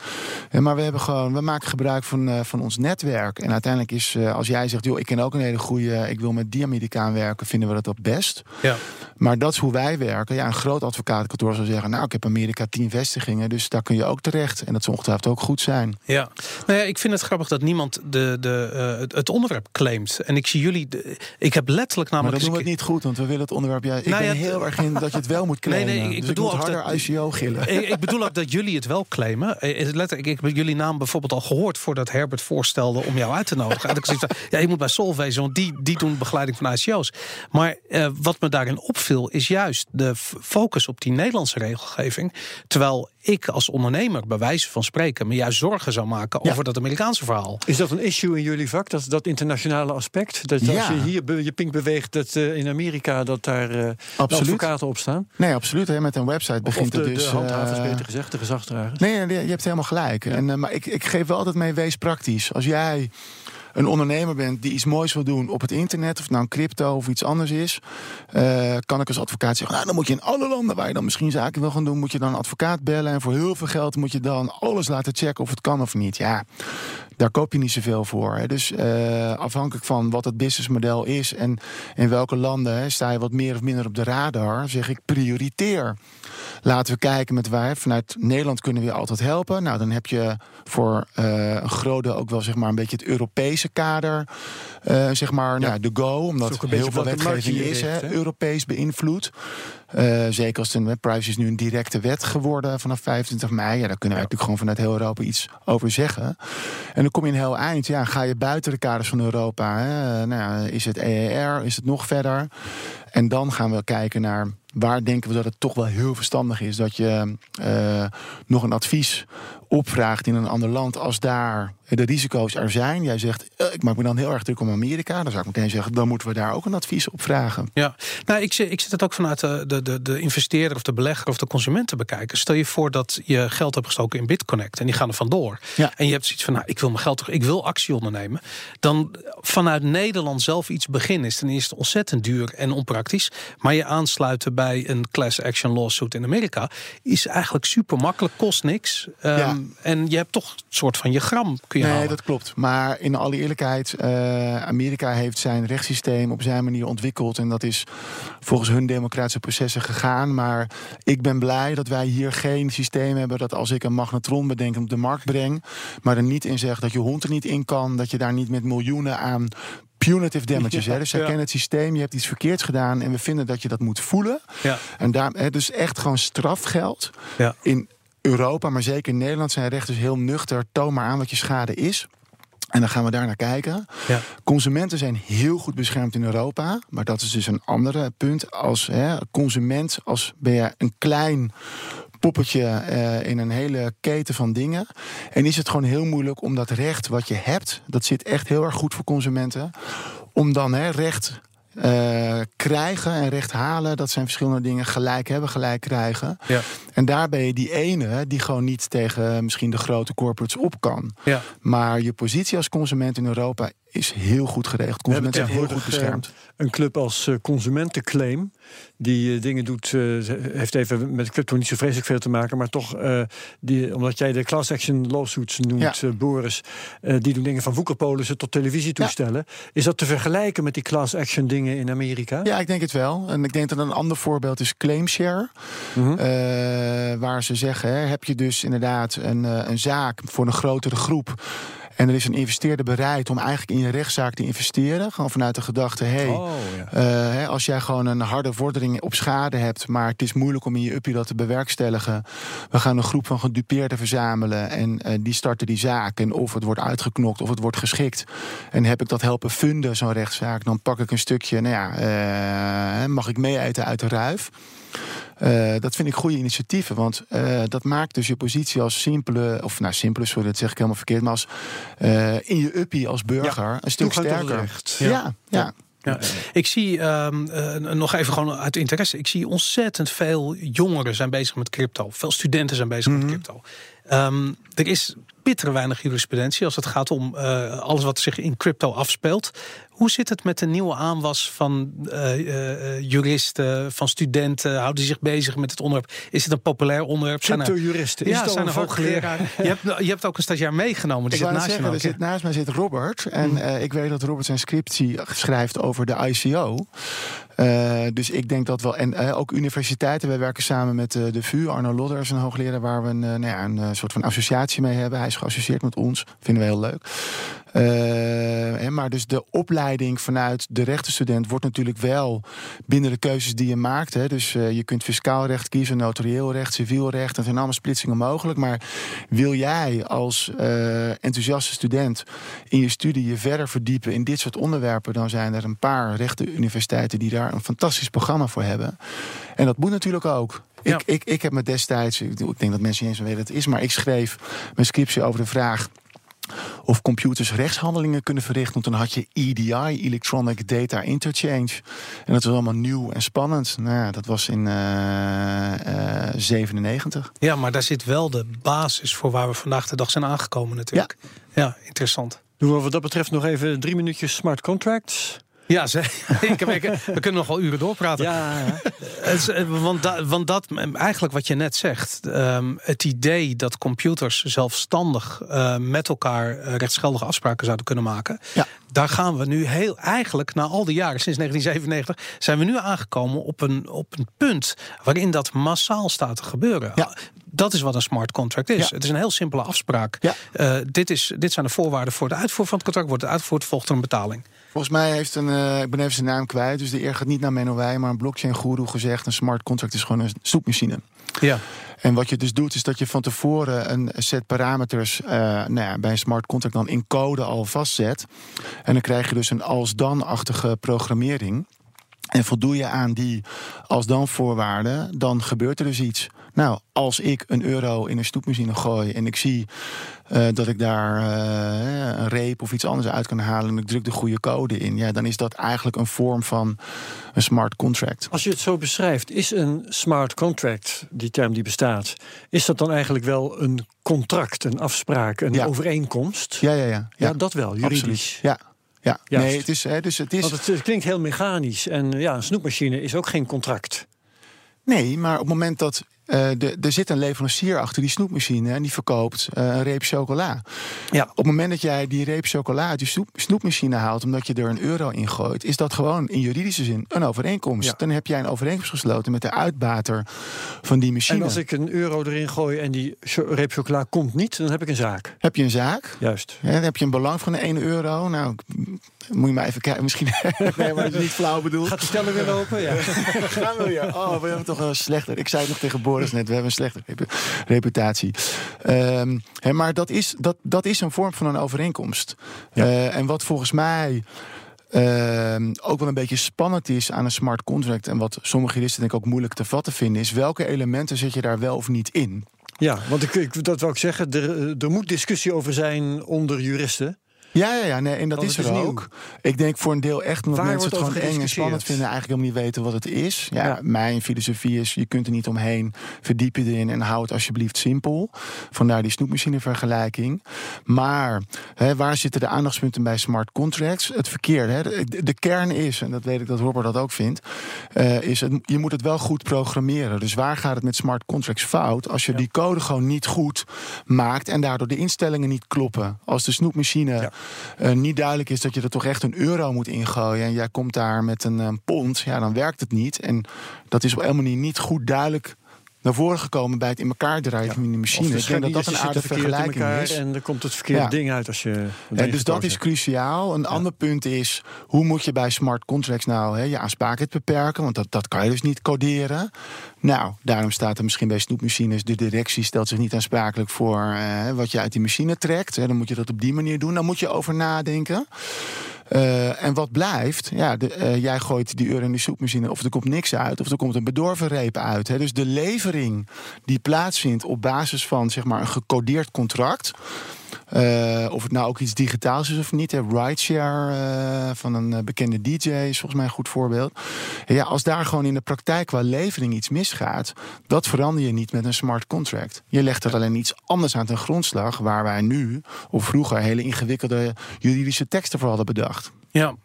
Uh, maar we hebben gewoon, we maken gebruik van, uh, van ons netwerk. En uiteindelijk is, als jij zegt, joh, ik ken ook een hele goede, ik wil met die Amerikaan werken, vinden we dat het best. Ja. Maar dat is hoe wij werken. Ja, een groot advocatenkantoor zou zeggen, nou, ik heb Amerika tien vestigingen, dus daar kun je ook terecht. En dat zal ongetwijfeld ook goed zijn. Ja, nou ja, ik vind het grappig dat niemand de, de, het onderwerp claimt. En ik zie jullie, de, ik heb letterlijk namelijk. Maar dat doen we het niet goed, want we willen het onderwerp. Ja, ik nou ben ja, heel erg in dat je het wel moet claimen. Nee, nee, ik dus bedoel ik harder dat, ICO gillen. Ik, ik, bedoel ook dat jullie het wel claimen. Letterlijk, ik heb jullie naam bijvoorbeeld al gehoord voordat Herbert voorstelde om jou uit te nodigen. ja, je moet bij Solvay, want die, die doen begeleiding van ICO's. Maar uh, wat me daarin opviel is juist de focus op die Nederlandse regelgeving. Terwijl ik als ondernemer, bij wijze van spreken, me juist zorgen zou maken over dat Amerikaanse verhaal. Is dat een issue in jullie vak, dat, dat internationale aspect? Dat als je hier je pink beweegt, dat uh, in Amerika dat daar uh, advocaten op staan? Nee, absoluut. Hè. Met een website begint de, het dus. De handhavers, uh, beter gezegd, de gezagsdragers. Nee, je hebt helemaal gelijk. Ja. En, maar ik, ik geef wel altijd mee, wees praktisch. Als jij een ondernemer bent die iets moois wil doen op het internet, of nou een crypto of iets anders is, uh, kan ik als advocaat zeggen: Nou, dan moet je in alle landen waar je dan misschien zaken wil gaan doen, moet je dan advocaat bellen. En voor heel veel geld moet je dan alles laten checken of het kan of niet. Ja, daar koop je niet zoveel voor. Hè. Dus uh, afhankelijk van wat het businessmodel is en in welke landen hè, sta je wat meer of minder op de radar, zeg ik prioriteer. Laten we kijken met waar. Vanuit Nederland kunnen we je altijd helpen. Nou, dan heb je voor uh, een grote ook wel zeg maar een beetje het Europese kader. Uh, zeg maar, ja. nou, de go, omdat heel veel wetgeving is, hè, Europees beïnvloed. Uh, zeker als een privacy is nu een directe wet geworden vanaf 25 mei. Ja, daar kunnen we ja. natuurlijk gewoon vanuit heel Europa iets over zeggen. En dan kom je een heel eind. Ja, ga je buiten de kaders van Europa. Hè? Nou, is het EER? Is het nog verder? En dan gaan we kijken naar waar denken we dat het toch wel heel verstandig is dat je uh, nog een advies opvraagt in een ander land als daar de risico's er zijn. Jij zegt, uh, ik maak me dan heel erg druk om Amerika. Dan zou ik meteen zeggen, dan moeten we daar ook een advies op vragen. Ja, nou, ik, ik zit het ook vanuit de, de, de, de investeerder of de belegger of de consument te bekijken. Stel je voor dat je geld hebt gestoken in Bitconnect en die gaan er vandoor. Ja. En je hebt zoiets van, nou, ik wil mijn geld terug, ik wil actie ondernemen. Dan vanuit Nederland zelf iets beginnen is ten eerste ontzettend duur en onpraktisch. Maar je aansluiten bij een class action lawsuit in Amerika is eigenlijk super makkelijk, kost niks. Um, Ja. En je hebt toch een soort van je gram kun je Nee, halen. dat klopt. Maar in alle eerlijkheid, uh, Amerika heeft zijn rechtssysteem op zijn manier ontwikkeld. En dat is volgens hun democratische proces processen gegaan. Maar ik ben blij dat wij hier geen systeem hebben dat als ik een magnetron bedenk en op de markt breng, maar er niet in zeg dat je hond er niet in kan, dat je daar niet met miljoenen aan punitive damages. (laughs) hè? Dus zij kennen het systeem, je hebt iets verkeerds gedaan en we vinden dat je dat moet voelen. Ja. En daar, hè, dus echt gewoon strafgeld. Ja. In Europa, maar zeker in Nederland zijn rechters heel nuchter. Toon maar aan wat je schade is. En dan gaan we daar naar kijken. Ja. Consumenten zijn heel goed beschermd in Europa. Maar dat is dus een andere punt. Als hè, consument, als ben je een klein poppetje eh, in een hele keten van dingen. En is het gewoon heel moeilijk om dat recht wat je hebt, dat zit echt heel erg goed voor consumenten, om dan hè, recht eh, krijgen en recht halen, dat zijn verschillende dingen. Gelijk hebben, gelijk krijgen. Ja. En daar ben je die ene die gewoon niet tegen misschien de grote corporates op kan. Ja. Maar je positie als consument in Europa is heel goed geregeld. Consumenten zijn heel goed beschermd. eh, Een club als eh, Consumentenclaim, die eh, dingen doet, eh, heeft even met crypto niet zo vreselijk veel te maken, maar toch, eh, die, omdat jij de class action lawsuits noemt, Ja. Boris, die doen dingen van woekerpolissen tot televisietoestellen. Is dat te vergelijken met die class action dingen in Amerika? Ja, ik denk het wel. En ik denk dat een ander voorbeeld is claimshare. Mhm. Eh, waar ze zeggen, hè, heb je dus inderdaad een, een zaak voor een grotere groep. En er is een investeerder bereid om eigenlijk in je rechtszaak te investeren. Gewoon vanuit de gedachte, hey, Oh, ja. eh, als jij gewoon een harde vordering op schade hebt, maar het is moeilijk om in je uppie dat te bewerkstelligen. We gaan een groep van gedupeerden verzamelen en eh, die starten die zaak. En of het wordt uitgeknokt of het wordt geschikt. En heb ik dat helpen funden, zo'n rechtszaak, dan pak ik een stukje, nou ja, eh, mag ik mee eten uit de ruif. Eh, dat vind ik goede initiatieven, want eh, dat maakt dus je positie als simpele, of nou simpele, sorry, dat zeg ik helemaal verkeerd, maar als eh, in je uppie als burger een stuk sterker. recht. Ja, ja. ja. Ja. Ik zie ehm, eh, nog even gewoon uit interesse. Ik zie ontzettend veel jongeren zijn bezig met crypto. Veel studenten zijn bezig Mhm. met crypto. Ehm, er is bitter weinig jurisprudentie als het gaat om eh, alles wat zich in crypto afspeelt. Hoe zit het met de nieuwe aanwas van eh, eh, eh, juristen, van studenten? Houden die zich bezig met het onderwerp? Is het een populair onderwerp? Zijn er- Crypto-juristen. Is Ja, zijn een er vak? hoogleraren? Je hebt, je hebt ook een stagiair meegenomen. Die Ik zit naast je zeggen, hè? zit naast mij zit Robert. En Mm. ik weet dat Robert zijn scriptie schrijft over de ICO. Dus ik denk dat wel. En ook universiteiten. Wij werken samen met de VU. Arno Lodder is een hoogleraar waar we een, nou ja, een soort van associatie mee hebben. Hij is geassocieerd met ons. Vinden we heel leuk. Eh, hè, maar dus de opleiding vanuit de rechtenstudent wordt natuurlijk wel binnen de keuzes die je maakt. Hè. Dus eh, je kunt fiscaal recht kiezen, notarieel recht, civiel recht. Dat zijn allemaal splitsingen mogelijk. Maar wil jij als eh, enthousiaste student in je studie je verder verdiepen in dit soort onderwerpen, dan zijn er een paar rechtenuniversiteiten die daar een fantastisch programma voor hebben. En dat moet natuurlijk ook. Ja. Ik, ik, ik heb me destijds, ik ik denk dat mensen niet eens weten wat het is, maar ik schreef mijn scriptie over de vraag of computers rechtshandelingen kunnen verrichten. Want dan had je EDI, Electronic Data Interchange. En dat was allemaal nieuw en spannend. Nou ja, dat was in eh, eh, 97. Ja, maar daar zit wel de basis voor waar we vandaag de dag zijn aangekomen natuurlijk. Ja, interessant. Doen we wat dat betreft nog even drie minuutjes smart contracts. Ja, ze, (laughs) ik, we kunnen nog wel uren doorpraten. Ja, Het is, eh, want, da- want dat, eigenlijk wat je net zegt, ehm, het idee dat computers zelfstandig eh, met elkaar eh, rechtsgeldige afspraken zouden kunnen maken, Ja. daar gaan we nu heel, eigenlijk na al die jaren, sinds 1997, zijn we nu aangekomen op een, op een punt waarin dat massaal staat te gebeuren. Ja. Dat is wat een smart contract is. Ja. Het is een heel simpele afspraak. Ja. Eh, dit, is, dit zijn de voorwaarden voor de uitvoer van het contract. Wordt het uitgevoerd, volgt er een betaling. Volgens mij heeft een, eh, ik ben even zijn naam kwijt, dus de eer gaat niet naar Menno Wij, maar een blockchain guru gezegd: een smart contract is gewoon een snoepmachine. Ja. En wat je dus doet, is dat je van tevoren een set parameters eh, nou ja, bij een smart contract dan in code al vastzet. En dan krijg je dus een als-dan-achtige programmering. En voldoe je aan die als-dan voorwaarden, dan gebeurt er dus iets. Nou, als ik een euro in een snoepmachine gooi en ik zie eh, dat ik daar eh, een reep of iets anders uit kan halen en ik druk de goede code in, ja, dan is dat eigenlijk een vorm van een smart contract. Als je het zo beschrijft, is een smart contract, die term die bestaat, is dat dan eigenlijk wel een contract, een afspraak, een Ja. overeenkomst? Ja, ja, ja. Ja, dat wel, juridisch. Absoluut. Ja, ja. Juist. nee, het is, hè, dus het is. Want het, het klinkt heel mechanisch. En ja, een snoepmachine is ook geen contract. Nee, maar op het moment dat uh, er zit een leverancier achter die snoepmachine en die verkoopt uh, een reep chocola. Ja. Op het moment dat jij die reep chocola uit die snoep, snoepmachine haalt, omdat je er een euro in gooit, is dat gewoon in juridische zin een overeenkomst. Ja. Dan heb jij een overeenkomst gesloten met de uitbater van die machine. En als ik een euro erin gooi en die cho- reep chocola komt niet, dan heb ik een zaak. Heb je een zaak? Juist. Ja, dan heb je een belang van 1 euro. Nou, moet je maar even kijken. Misschien. (laughs) nee, maar het is niet flauw bedoeld. Gaat de teller weer lopen? Ja. (laughs) Gaan we weer. Oh, we hebben toch een slechte. Ik zei het nog tegen Boris net. We hebben een slechte repu- reputatie. Ehm, hè, maar dat is, dat, dat is een vorm van een overeenkomst. Ja. Eh, en wat volgens mij. ehm, ook wel een beetje spannend is aan een smart contract. En wat sommige juristen denk ik ook moeilijk te vatten vinden, is welke elementen zet je daar wel of niet in? Ja, want ik, ik, dat wou ik zeggen. Er, er moet discussie over zijn onder juristen. Ja, ja, ja nee, en dat Want is er is ook. Ik denk voor een deel echt omdat Waar mensen het gewoon eng en spannend vinden, eigenlijk helemaal niet weten wat het is. Ja, Ja. mijn filosofie is: je kunt er niet omheen, verdiep je erin en hou het alsjeblieft simpel. Vandaar die snoepmachine vergelijking. Maar hè, waar zitten de aandachtspunten bij smart contracts? Het verkeer. Hè, de, de kern is, en dat weet ik dat Robert dat ook vindt, eh, is het, je moet het wel goed programmeren. Dus waar gaat het met smart contracts fout? Als je Ja. die code gewoon niet goed maakt en daardoor de instellingen niet kloppen. Als de snoepmachine Ja. Eh, niet duidelijk is dat je er toch echt een euro moet ingooien en jij komt daar met een, eh, pond, ja, dan werkt het niet. En dat is op een manier niet goed duidelijk naar voren gekomen bij het in elkaar draaien van die Of machine. de Ik denk dat dat een aardige vergelijking is. En er komt het verkeerde ding uit als je. dus dat is cruciaal. Een ander punt is, hoe moet je bij smart contracts nou hè, je aansprakelijkheid beperken? Want dat, dat kan je dus niet coderen. Nou, daarom staat er misschien bij snoepmachines... de directie stelt zich niet aansprakelijk voor eh, wat je uit die machine trekt. Hè, dan moet je dat op die manier doen. Dan moet je over nadenken. Eh, en wat blijft, ja, de, eh, jij gooit die euro in die soepmachine... of er komt niks uit, of er komt een bedorven reep uit. Hè. Dus de levering die plaatsvindt op basis van zeg maar, een gecodeerd contract... Eh, of het nou ook iets digitaals is of niet. Hè. Rideshare eh, van een eh, bekende DJ is volgens mij een goed voorbeeld. Ja, als daar gewoon in de praktijk qua levering iets misgaat, dat verander je niet met een smart contract. Je legt er alleen iets anders aan ten grondslag, waar wij nu of vroeger hele ingewikkelde juridische teksten voor hadden bedacht. Ja.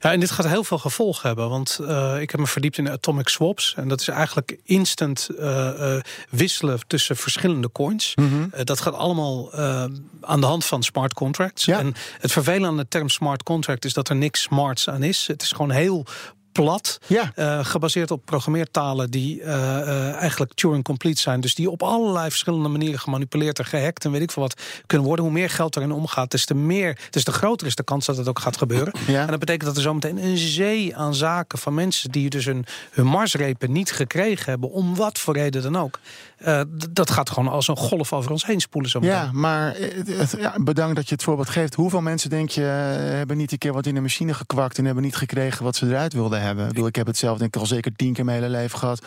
Ja, en dit gaat heel veel gevolgen hebben. Want eh, ik heb me verdiept in atomic swaps. En dat is eigenlijk instant eh, eh, wisselen tussen verschillende coins. Eh, dat gaat allemaal aan de hand van smart contracts. Ja. En het vervelende aan de term smart contract is dat er niks smarts aan is. Het is gewoon heel plat. Ja. eh, gebaseerd op programmeertalen die eh, eh, eigenlijk Turing-complete zijn. Dus die op allerlei verschillende manieren gemanipuleerd en gehackt en weet ik veel wat kunnen worden. Hoe meer geld erin omgaat, des te meer, des te groter is de kans dat het ook gaat gebeuren. Ja. En dat betekent dat er zometeen een zee aan zaken van mensen die dus hun, hun marsrepen niet gekregen hebben, om wat voor reden dan ook. Eh, dat gaat gewoon als een golf over ons heen spoelen. Zometeen. Ja, maar eh, het- ja, bedankt dat je het voorbeeld geeft. Hoeveel mensen denk je eh, hebben niet een keer wat in de machine gekwakt en hebben niet gekregen wat ze eruit wilden hebben? Ik, bedoel, ik heb het zelf denk ik al zeker tien keer mijn hele leven gehad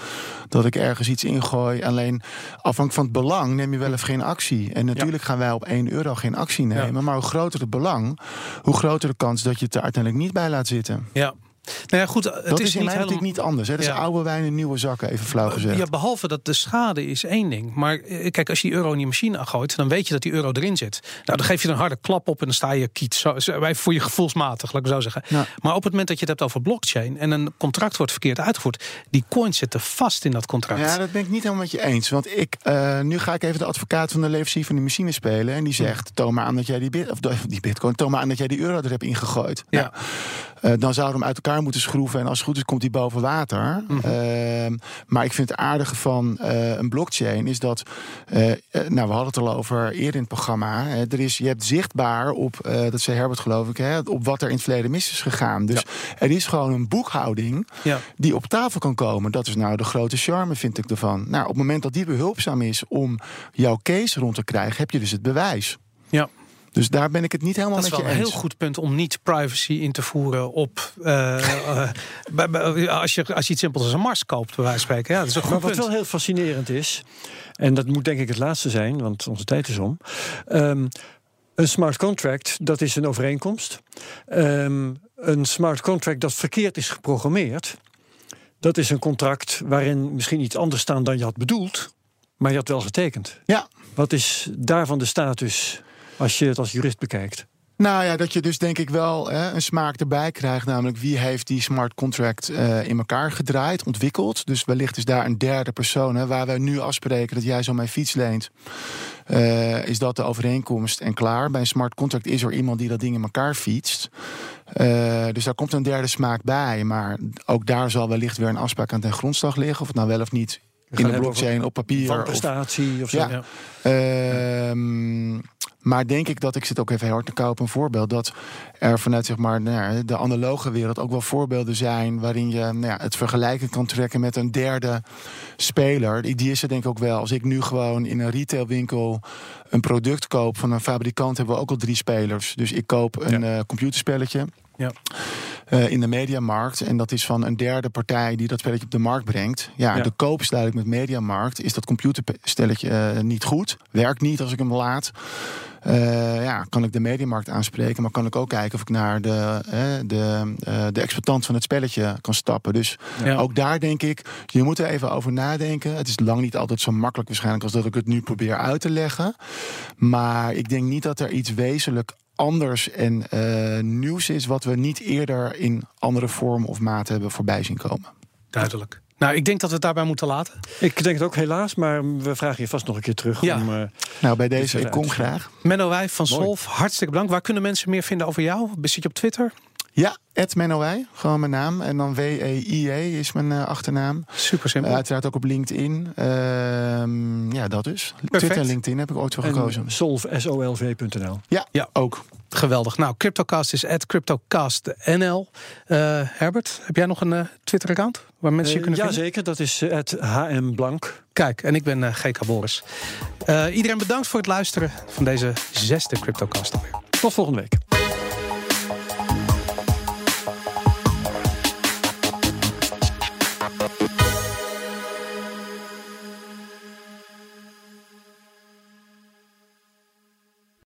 dat ik ergens iets ingooi. Alleen afhankelijk van het belang neem je wel of geen actie. En natuurlijk gaan wij op 1 euro geen actie nemen. Maar hoe groter het belang, hoe groter de kans dat je het er uiteindelijk niet bij laat zitten. Ja. Nou ja, goed, het dat is, is, in niet mij helemaal... niet anders. Hè? Dat is oude wijn in nieuwe zakken, even flauw gezegd. Ja, behalve dat de schade is één ding. Maar eh, kijk, als je die euro in die machine gooit, dan weet je dat die euro erin zit. Nou, dan geef je er een harde klap op en dan sta je kiet. Zo, wij voor je gevoelsmatig, laat ik zo zeggen. Ja. Maar op het moment dat je het hebt over blockchain en een contract wordt verkeerd uitgevoerd, die coins zitten vast in dat contract. Ja, dat ben ik niet helemaal met je eens. Want ik, eh, nu ga ik even de advocaat van de leverancier van die machine spelen. En die zegt: toon maar aan dat jij die, bit, of die bitcoin, toon maar aan dat jij die euro er hebt ingegooid. Ja. Nou, eh, dan zouden we hem uit elkaar moeten schroeven. En als het goed is, komt hij boven water. Ehm, maar ik vind het aardige van eh, een blockchain is dat. eh, nou, we hadden het al over eerder in het programma. hè, er is, je hebt zichtbaar op, dat zei Herbert geloof ik, hè, op wat er in het verleden mis is gegaan. Dus er is gewoon een boekhouding Ja. die op tafel kan komen. Dat is nou de grote charme, vind ik ervan. Nou, op het moment dat die behulpzaam is om jouw case rond te krijgen, heb je dus het bewijs. Dus daar ben ik het niet helemaal Dat is met wel je een eens. heel goed punt om niet privacy in te voeren op. eh, (laughs) eh, als, je, als je iets simpels als een Mars koopt, bij wijze van spreken. Ja, dat is een goed Maar wat punt. wel heel fascinerend is, en dat moet denk ik het laatste zijn, want onze tijd is om. Ehm, een smart contract, dat is een overeenkomst. Ehm, een smart contract dat verkeerd is geprogrammeerd, dat is een contract waarin misschien iets anders staat dan je had bedoeld, maar je had wel getekend. Ja, Wat is daarvan de status als je het als jurist bekijkt? Nou ja, dat je dus denk ik wel hè, een smaak erbij krijgt. Namelijk wie heeft die smart contract uh, in elkaar gedraaid, ontwikkeld. Dus wellicht is daar een derde persoon. Hè, waar wij nu afspreken dat jij zo mijn fiets leent. Uh, is dat de overeenkomst en klaar. Bij een smart contract is er iemand die dat ding in elkaar fietst. Uh, dus daar komt een derde smaak bij. Maar ook daar zal wellicht weer een afspraak aan ten grondslag liggen. Of het nou wel of niet in de blockchain op papier. Van prestatie of, zo. Ja. ja. Uh, maar denk ik dat, ik zit ook even heel hard te kopen een voorbeeld, dat er vanuit zeg maar, nou, de analoge wereld ook wel voorbeelden zijn waarin je nou ja, het vergelijken kan trekken met een derde speler. Die is er denk ik ook wel. Als ik nu gewoon in een retailwinkel een product koop van een fabrikant, hebben we ook al drie spelers. Dus ik koop een ja. uh, computerspelletje. Ja. Uh, in de mediamarkt. En dat is van een derde partij die dat spelletje op de markt brengt. Ja, ja. de koop is duidelijk met mediamarkt. Is dat computerstelletje uh, niet goed? Werkt niet als ik hem laat. Uh, ja, kan ik de mediamarkt aanspreken, maar kan ik ook kijken of ik naar de, de, uh, de exploitant van het spelletje kan stappen. Dus ja. ook daar denk ik, je moet er even over nadenken. Het is lang niet altijd zo makkelijk waarschijnlijk als dat ik het nu probeer uit te leggen. Maar ik denk niet dat er iets wezenlijk anders en uh, nieuws is wat we niet eerder in andere vorm of maat hebben voorbij zien komen. Duidelijk. Nou, ik denk dat we het daarbij moeten laten. Ik denk het ook helaas, maar we vragen je vast nog een keer terug. Ja. Om, uh, nou, bij deze, ik kom graag. Menno Wij van Solf, hartstikke bedankt. Waar kunnen mensen meer vinden over jou? Zit je op Twitter? Ja, Ed Menowij, gewoon mijn naam. En dan W-E-I-E is mijn uh, achternaam. Super simpel. Uh, uiteraard ook op LinkedIn. Uh, ja, dat dus. Perfect. Twitter en LinkedIn heb ik ooit voor gekozen. Solv, S-O-L-V.nl. Ja, ja, ook. Geweldig. Nou, CryptoCast is at CryptoCastNL. Uh, Herbert, heb jij nog een uh, Twitter-account waar mensen je kunnen ja, vinden? Jazeker, dat is het HM Blank. Kijk, en ik ben uh, GK Boris. iedereen bedankt voor het luisteren van deze zesde CryptoCast alweer. Tot volgende week.